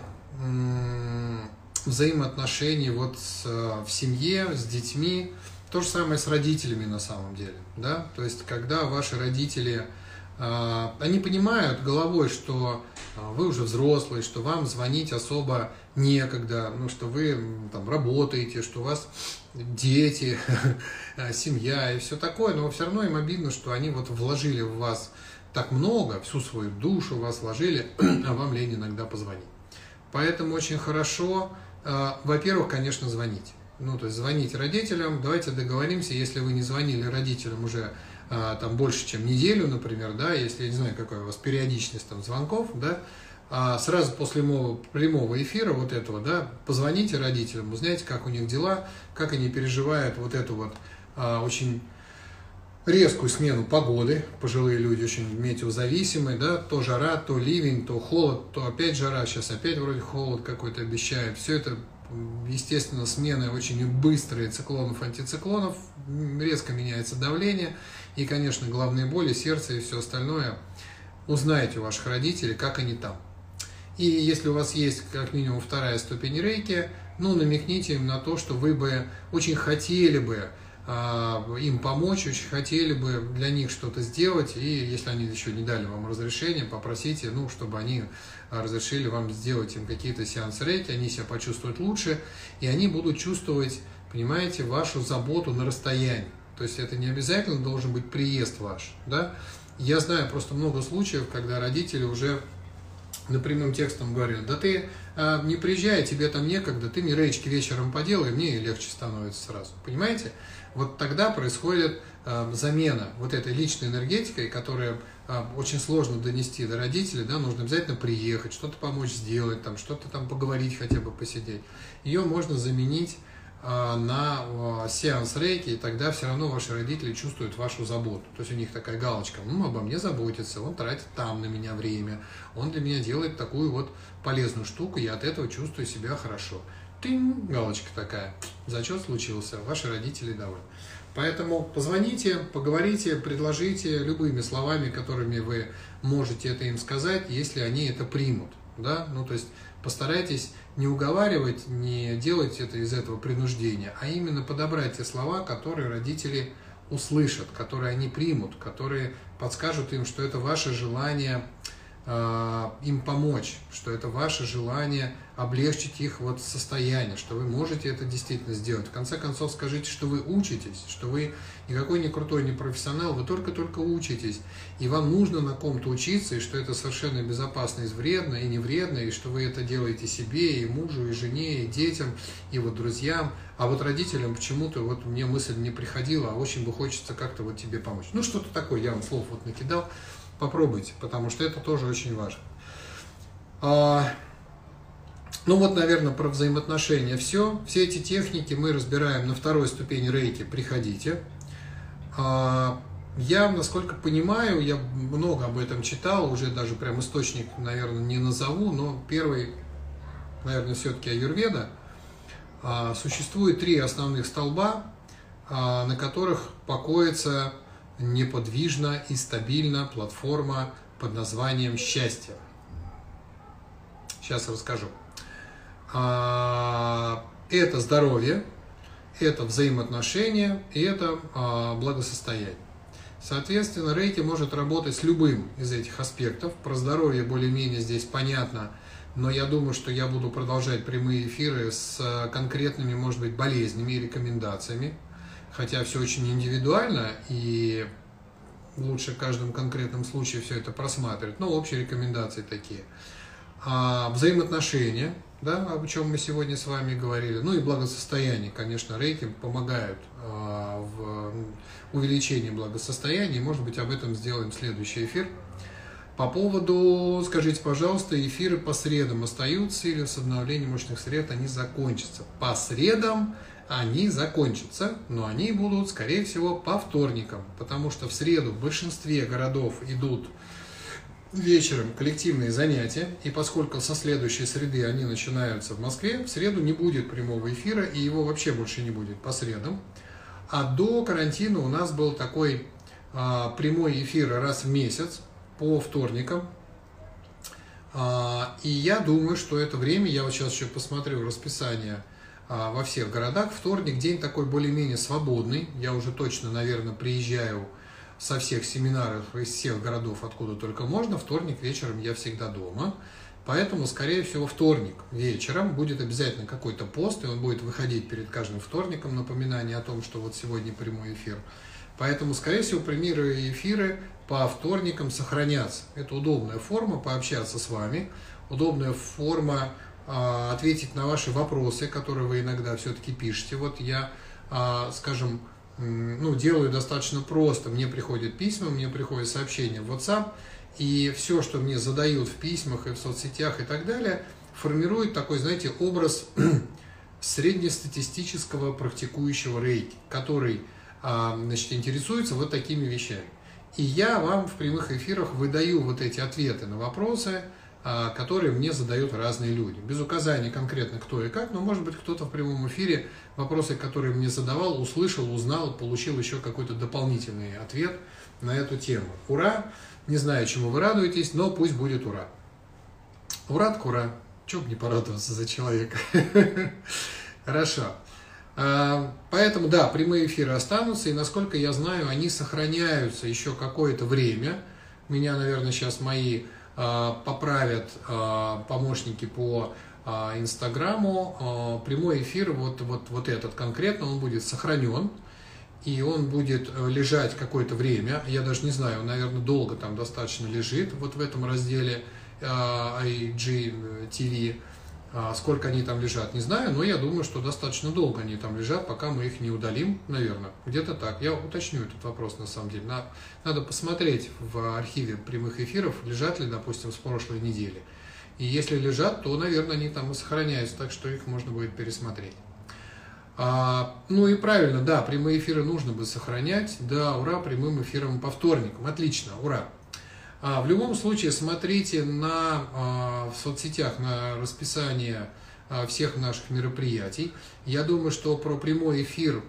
взаимоотношений вот в семье, с детьми. То же самое с родителями на самом деле. Да? То есть, когда ваши родители, а, они понимают головой, что а, вы уже взрослые, что вам звонить особо некогда, ну, что вы там работаете, что у вас дети, семья и все такое, но все равно им обидно, что они вот вложили в вас так много, всю свою душу вас вложили, а вам лень иногда позвонить. Поэтому очень хорошо, э, во-первых, конечно, звонить. Ну, то есть звонить родителям, давайте договоримся, если вы не звонили родителям уже э, там больше, чем неделю, например, да, если я не знаю, какая у вас периодичность там звонков, да, а сразу после прямого эфира вот этого, да, позвоните родителям, узнайте, как у них дела, как они переживают вот эту вот а, очень резкую смену погоды, пожилые люди очень метеозависимые, да, то жара, то ливень, то холод, то опять жара, сейчас опять вроде холод какой-то обещают. Все это, естественно, смены очень быстрые циклонов, антициклонов, резко меняется давление, и, конечно, главные боли, сердце и все остальное. Узнайте у ваших родителей, как они там. И если у вас есть как минимум вторая ступень рейки, ну, намекните им на то, что вы бы очень хотели бы им помочь, очень хотели бы для них что-то сделать, и если они еще не дали вам разрешение, попросите, ну, чтобы они разрешили вам сделать им какие-то сеансы рейки, они себя почувствуют лучше, и они будут чувствовать, понимаете, вашу заботу на расстоянии. То есть это не обязательно должен быть приезд ваш, да. Я знаю просто много случаев, когда родители уже напрямым текстом говорят, да ты э, не приезжай, тебе там некогда, ты мне речки вечером поделай, мне легче становится сразу. Понимаете? Вот тогда происходит э, замена вот этой личной энергетикой, которая э, очень сложно донести до родителей, да, нужно обязательно приехать, что-то помочь сделать, там, что-то там поговорить хотя бы, посидеть. Ее можно заменить э, на сеанс рейки, и тогда все равно ваши родители чувствуют вашу заботу. То есть у них такая галочка, ну, обо мне заботится, он тратит там на меня время, он для меня делает такую вот полезную штуку, я от этого чувствую себя хорошо тынь, галочка такая, зачет случился, ваши родители довольны. Поэтому позвоните, поговорите, предложите любыми словами, которыми вы можете это им сказать, если они это примут. Да? Ну, то есть постарайтесь не уговаривать, не делать это из этого принуждения, а именно подобрать те слова, которые родители услышат, которые они примут, которые подскажут им, что это ваше желание им помочь, что это ваше желание облегчить их вот состояние, что вы можете это действительно сделать. В конце концов, скажите, что вы учитесь, что вы никакой не крутой, не профессионал, вы только-только учитесь, и вам нужно на ком-то учиться, и что это совершенно безопасно и вредно, и не вредно, и что вы это делаете себе, и мужу, и жене, и детям, и вот друзьям, а вот родителям почему-то вот мне мысль не приходила, а очень бы хочется как-то вот тебе помочь. Ну, что-то такое, я вам слов вот накидал, попробуйте, потому что это тоже очень важно. А, ну вот, наверное, про взаимоотношения все. Все эти техники мы разбираем на второй ступени рейки. Приходите. Я, насколько понимаю, я много об этом читал, уже даже прям источник, наверное, не назову, но первый, наверное, все-таки аюрведа. Существует три основных столба, на которых покоится неподвижно и стабильно платформа под названием «Счастье». Сейчас расскажу. Это здоровье, это взаимоотношения и это благосостояние. Соответственно, рейки может работать с любым из этих аспектов. Про здоровье более-менее здесь понятно, но я думаю, что я буду продолжать прямые эфиры с конкретными, может быть, болезнями и рекомендациями. Хотя все очень индивидуально, и лучше в каждом конкретном случае все это просматривать. Но общие рекомендации такие. А взаимоотношения, да, о чем мы сегодня с вами говорили, ну и благосостояние, конечно, рейтинг помогают а, в увеличении благосостояния, может быть, об этом сделаем следующий эфир. По поводу, скажите, пожалуйста, эфиры по средам остаются или с обновлением мощных сред они закончатся? По средам они закончатся, но они будут, скорее всего, по вторникам, потому что в среду в большинстве городов идут вечером коллективные занятия, и поскольку со следующей среды они начинаются в Москве, в среду не будет прямого эфира, и его вообще больше не будет по средам. А до карантина у нас был такой а, прямой эфир раз в месяц по вторникам. А, и я думаю, что это время, я вот сейчас еще посмотрю расписание во всех городах. Вторник день такой более-менее свободный. Я уже точно, наверное, приезжаю со всех семинаров из всех городов, откуда только можно. Вторник вечером я всегда дома. Поэтому, скорее всего, вторник вечером будет обязательно какой-то пост, и он будет выходить перед каждым вторником, напоминание о том, что вот сегодня прямой эфир. Поэтому, скорее всего, премьеры и эфиры по вторникам сохранятся. Это удобная форма пообщаться с вами, удобная форма а, ответить на ваши вопросы, которые вы иногда все-таки пишете. Вот я, а, скажем, ну, делаю достаточно просто. Мне приходят письма, мне приходят сообщения в WhatsApp, и все, что мне задают в письмах и в соцсетях и так далее, формирует такой, знаете, образ среднестатистического практикующего рейки, который а, значит, интересуется вот такими вещами. И я вам в прямых эфирах выдаю вот эти ответы на вопросы, а, которые мне задают разные люди. Без указания конкретно кто и как, но может быть кто-то в прямом эфире вопросы, которые мне задавал, услышал, узнал, получил еще какой-то дополнительный ответ на эту тему. Ура! Не знаю, чему вы радуетесь, но пусть будет ура. Ура, ура. Чего бы не порадоваться за человека. Хорошо. А, поэтому, да, прямые эфиры останутся, и, насколько я знаю, они сохраняются еще какое-то время. Меня, наверное, сейчас мои а, поправят а, помощники по а, Инстаграму. Прямой эфир, вот, вот, вот этот конкретно, он будет сохранен, и он будет э, лежать какое-то время. Я даже не знаю, он, наверное, долго там достаточно лежит вот в этом разделе IGTV. А сколько они там лежат, не знаю, но я думаю, что достаточно долго они там лежат, пока мы их не удалим, наверное. Где-то так. Я уточню этот вопрос на самом деле. Надо посмотреть в архиве прямых эфиров, лежат ли, допустим, с прошлой недели. И если лежат, то, наверное, они там и сохраняются, так что их можно будет пересмотреть. А, ну и правильно, да, прямые эфиры нужно бы сохранять. Да, ура, прямым эфиром по вторникам. Отлично, ура. А, в любом случае, смотрите на, а, в соцсетях на расписание а, всех наших мероприятий. Я думаю, что про прямой эфир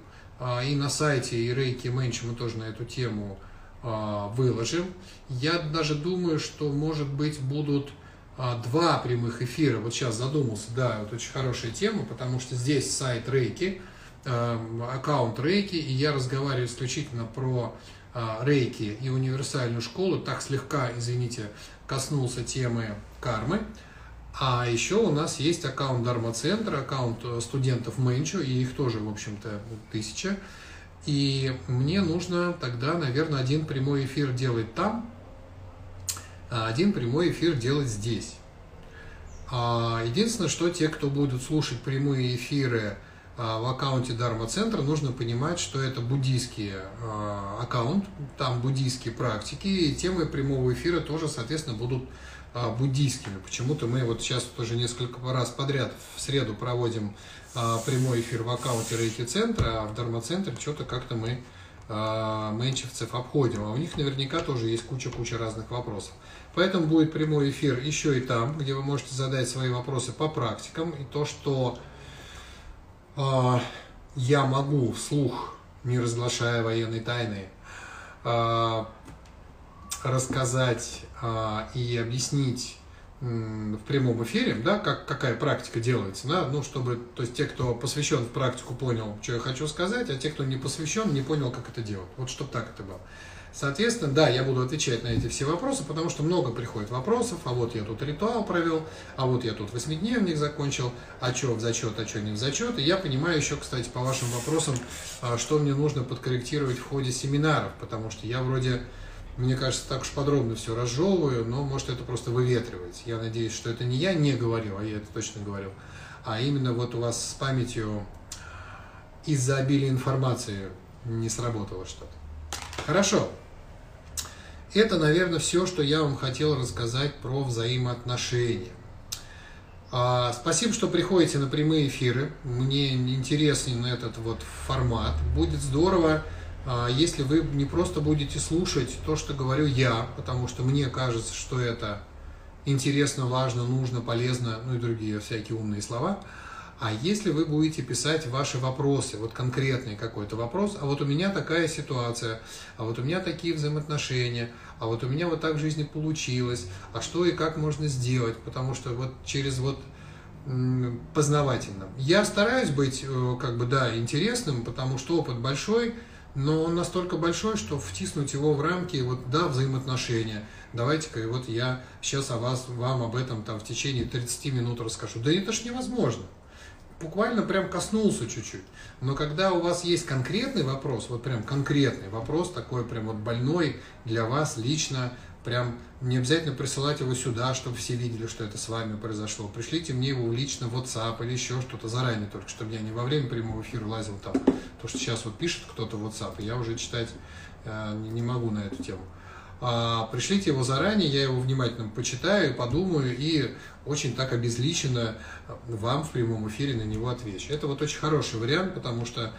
и на сайте, и Рейки Менчи мы тоже на эту тему выложим. Я даже думаю, что, может быть, будут два прямых эфира. Вот сейчас задумался, да, вот очень хорошая тема, потому что здесь сайт Рейки, аккаунт Рейки, и я разговариваю исключительно про а, рейки и универсальную школу, так слегка, извините, коснулся темы кармы. А еще у нас есть аккаунт Дарма-центра, аккаунт э, студентов Менчу, и их тоже, в общем-то, тысяча. И мне нужно тогда, наверное, один прямой эфир делать там, а один прямой эфир делать здесь. А, единственное, что те, кто будут слушать прямые эфиры а, в аккаунте Дарма Центра нужно понимать, что это буддийский а, аккаунт, там буддийские практики, и темы прямого эфира тоже, соответственно, будут а, буддийскими. Почему-то мы вот сейчас тоже несколько раз подряд в среду проводим прямой эфир в аккаунте Рейки Центра, а в Дарма Центре что-то как-то мы менчевцев обходим, а у них наверняка тоже есть куча-куча разных вопросов. Поэтому будет прямой эфир еще и там, где вы можете задать свои вопросы по практикам. И то, что я могу вслух, не разглашая военной тайны, э, рассказать э, и объяснить в прямом эфире, да, как, какая практика делается, да, ну, чтобы, то есть те, кто посвящен в практику, понял, что я хочу сказать, а те, кто не посвящен, не понял, как это делать. Вот чтобы так это было. Соответственно, да, я буду отвечать на эти все вопросы, потому что много приходит вопросов, а вот я тут ритуал провел, а вот я тут восьмидневник закончил, а что в зачет, а что не в зачет. И я понимаю еще, кстати, по вашим вопросам, а, что мне нужно подкорректировать в ходе семинаров, потому что я вроде, мне кажется, так уж подробно все разжевываю, но может это просто выветривать. Я надеюсь, что это не я не говорил, а я это точно говорил, а именно вот у вас с памятью из-за обилия информации не сработало что-то. Хорошо. Это, наверное, все, что я вам хотел рассказать про взаимоотношения. А, спасибо, что приходите на прямые эфиры. Мне интересен этот вот формат. Будет здорово, а, если вы не просто будете слушать то, что говорю я, потому что мне кажется, что это интересно, важно, нужно, полезно, ну и другие всякие умные слова – а если вы будете писать ваши вопросы, вот конкретный какой-то вопрос, а вот у меня такая ситуация, а вот у меня такие взаимоотношения, а вот у меня вот так в жизни получилось, а что и как можно сделать, потому что вот через вот познавательно. Я стараюсь быть, э, как бы, да, интересным, потому что опыт большой, но он настолько большой, что втиснуть его в рамки, вот, да, взаимоотношения. Давайте-ка, вот я сейчас о вас, вам об этом там в течение 30 минут расскажу. Да это ж невозможно буквально прям коснулся чуть-чуть. Но когда у вас есть конкретный вопрос, вот прям конкретный вопрос, такой прям вот больной для вас лично, прям не обязательно присылать его сюда, чтобы все видели, что это с вами произошло. Пришлите мне его лично в WhatsApp или еще что-то заранее только, чтобы я не во время прямого эфира лазил там. То, что сейчас вот пишет кто-то в WhatsApp, и я уже читать э, не могу на эту тему. А, пришлите его заранее, я его внимательно почитаю, подумаю и очень так обезличенно вам в прямом эфире на него отвечу. Это вот очень хороший вариант, потому что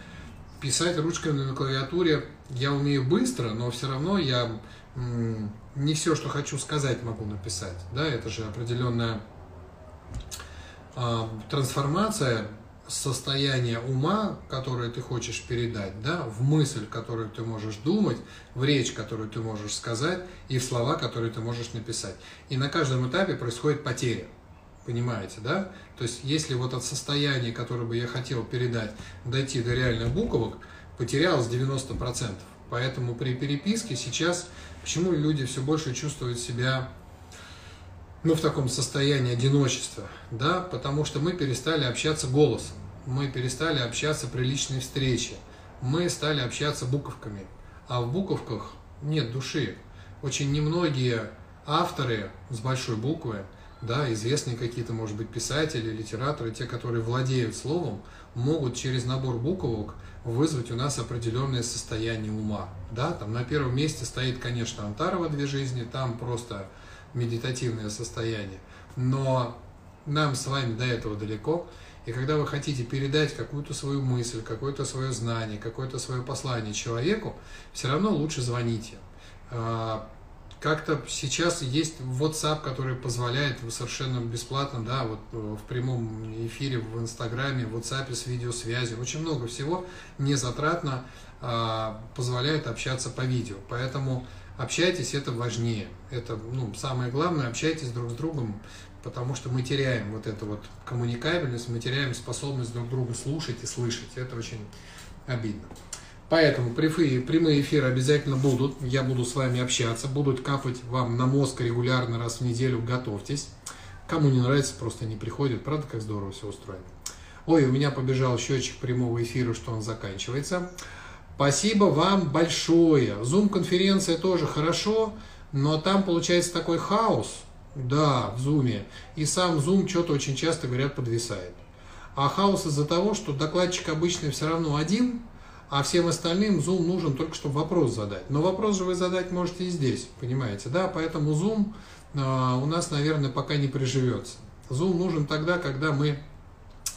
писать ручками на клавиатуре я умею быстро, но все равно я не все, что хочу сказать, могу написать. Да, это же определенная а, трансформация состояние ума, которое ты хочешь передать, да, в мысль, которую ты можешь думать, в речь, которую ты можешь сказать, и в слова, которые ты можешь написать. И на каждом этапе происходит потеря. Понимаете, да? То есть, если вот от состояния, которое бы я хотел передать, дойти до реальных буквок, потерялось 90%. Поэтому при переписке сейчас, почему люди все больше чувствуют себя ну, в таком состоянии одиночества, да, потому что мы перестали общаться голосом, мы перестали общаться при личной встрече, мы стали общаться буковками, а в буковках нет души. Очень немногие авторы с большой буквы, да, известные какие-то, может быть, писатели, литераторы, те, которые владеют словом, могут через набор буквок вызвать у нас определенное состояние ума. Да, там на первом месте стоит, конечно, Антарова «Две жизни», там просто медитативное состояние. Но нам с вами до этого далеко. И когда вы хотите передать какую-то свою мысль, какое-то свое знание, какое-то свое послание человеку, все равно лучше звоните. А, как-то сейчас есть WhatsApp, который позволяет совершенно бесплатно, да, вот э, в прямом эфире, в Инстаграме, в WhatsApp с видеосвязью, очень много всего незатратно а, позволяет общаться по видео. Поэтому общайтесь, это важнее. Это ну, самое главное, общайтесь друг с другом, потому что мы теряем вот эту вот коммуникабельность, мы теряем способность друг друга слушать и слышать. Это очень обидно. Поэтому прямые эфиры обязательно будут. Я буду с вами общаться, будут капать вам на мозг регулярно раз в неделю. Готовьтесь. Кому не нравится, просто не приходит. Правда, как здорово все устроено. Ой, у меня побежал счетчик прямого эфира, что он заканчивается. Спасибо вам большое. Зум-конференция тоже хорошо, но там получается такой хаос, да, в зуме, и сам зум что-то очень часто, говорят, подвисает. А хаос из-за того, что докладчик обычно все равно один, а всем остальным зум нужен только, чтобы вопрос задать. Но вопрос же вы задать можете и здесь, понимаете, да? Поэтому зум э, у нас, наверное, пока не приживется. Зум нужен тогда, когда мы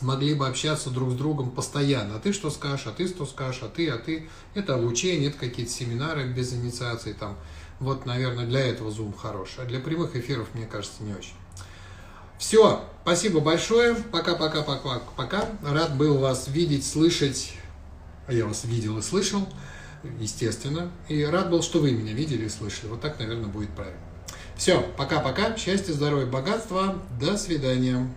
могли бы общаться друг с другом постоянно. А ты что скажешь, а ты что скажешь, а ты, а ты. Это обучение, это какие-то семинары без инициации там. Вот, наверное, для этого Zoom хорош. А для прямых эфиров, мне кажется, не очень. Все, спасибо большое. Пока-пока-пока. Пока. Рад был вас видеть, слышать. А я вас видел и слышал, естественно. И рад был, что вы меня видели и слышали. Вот так, наверное, будет правильно. Все, пока-пока. Счастья, здоровья, богатства. До свидания.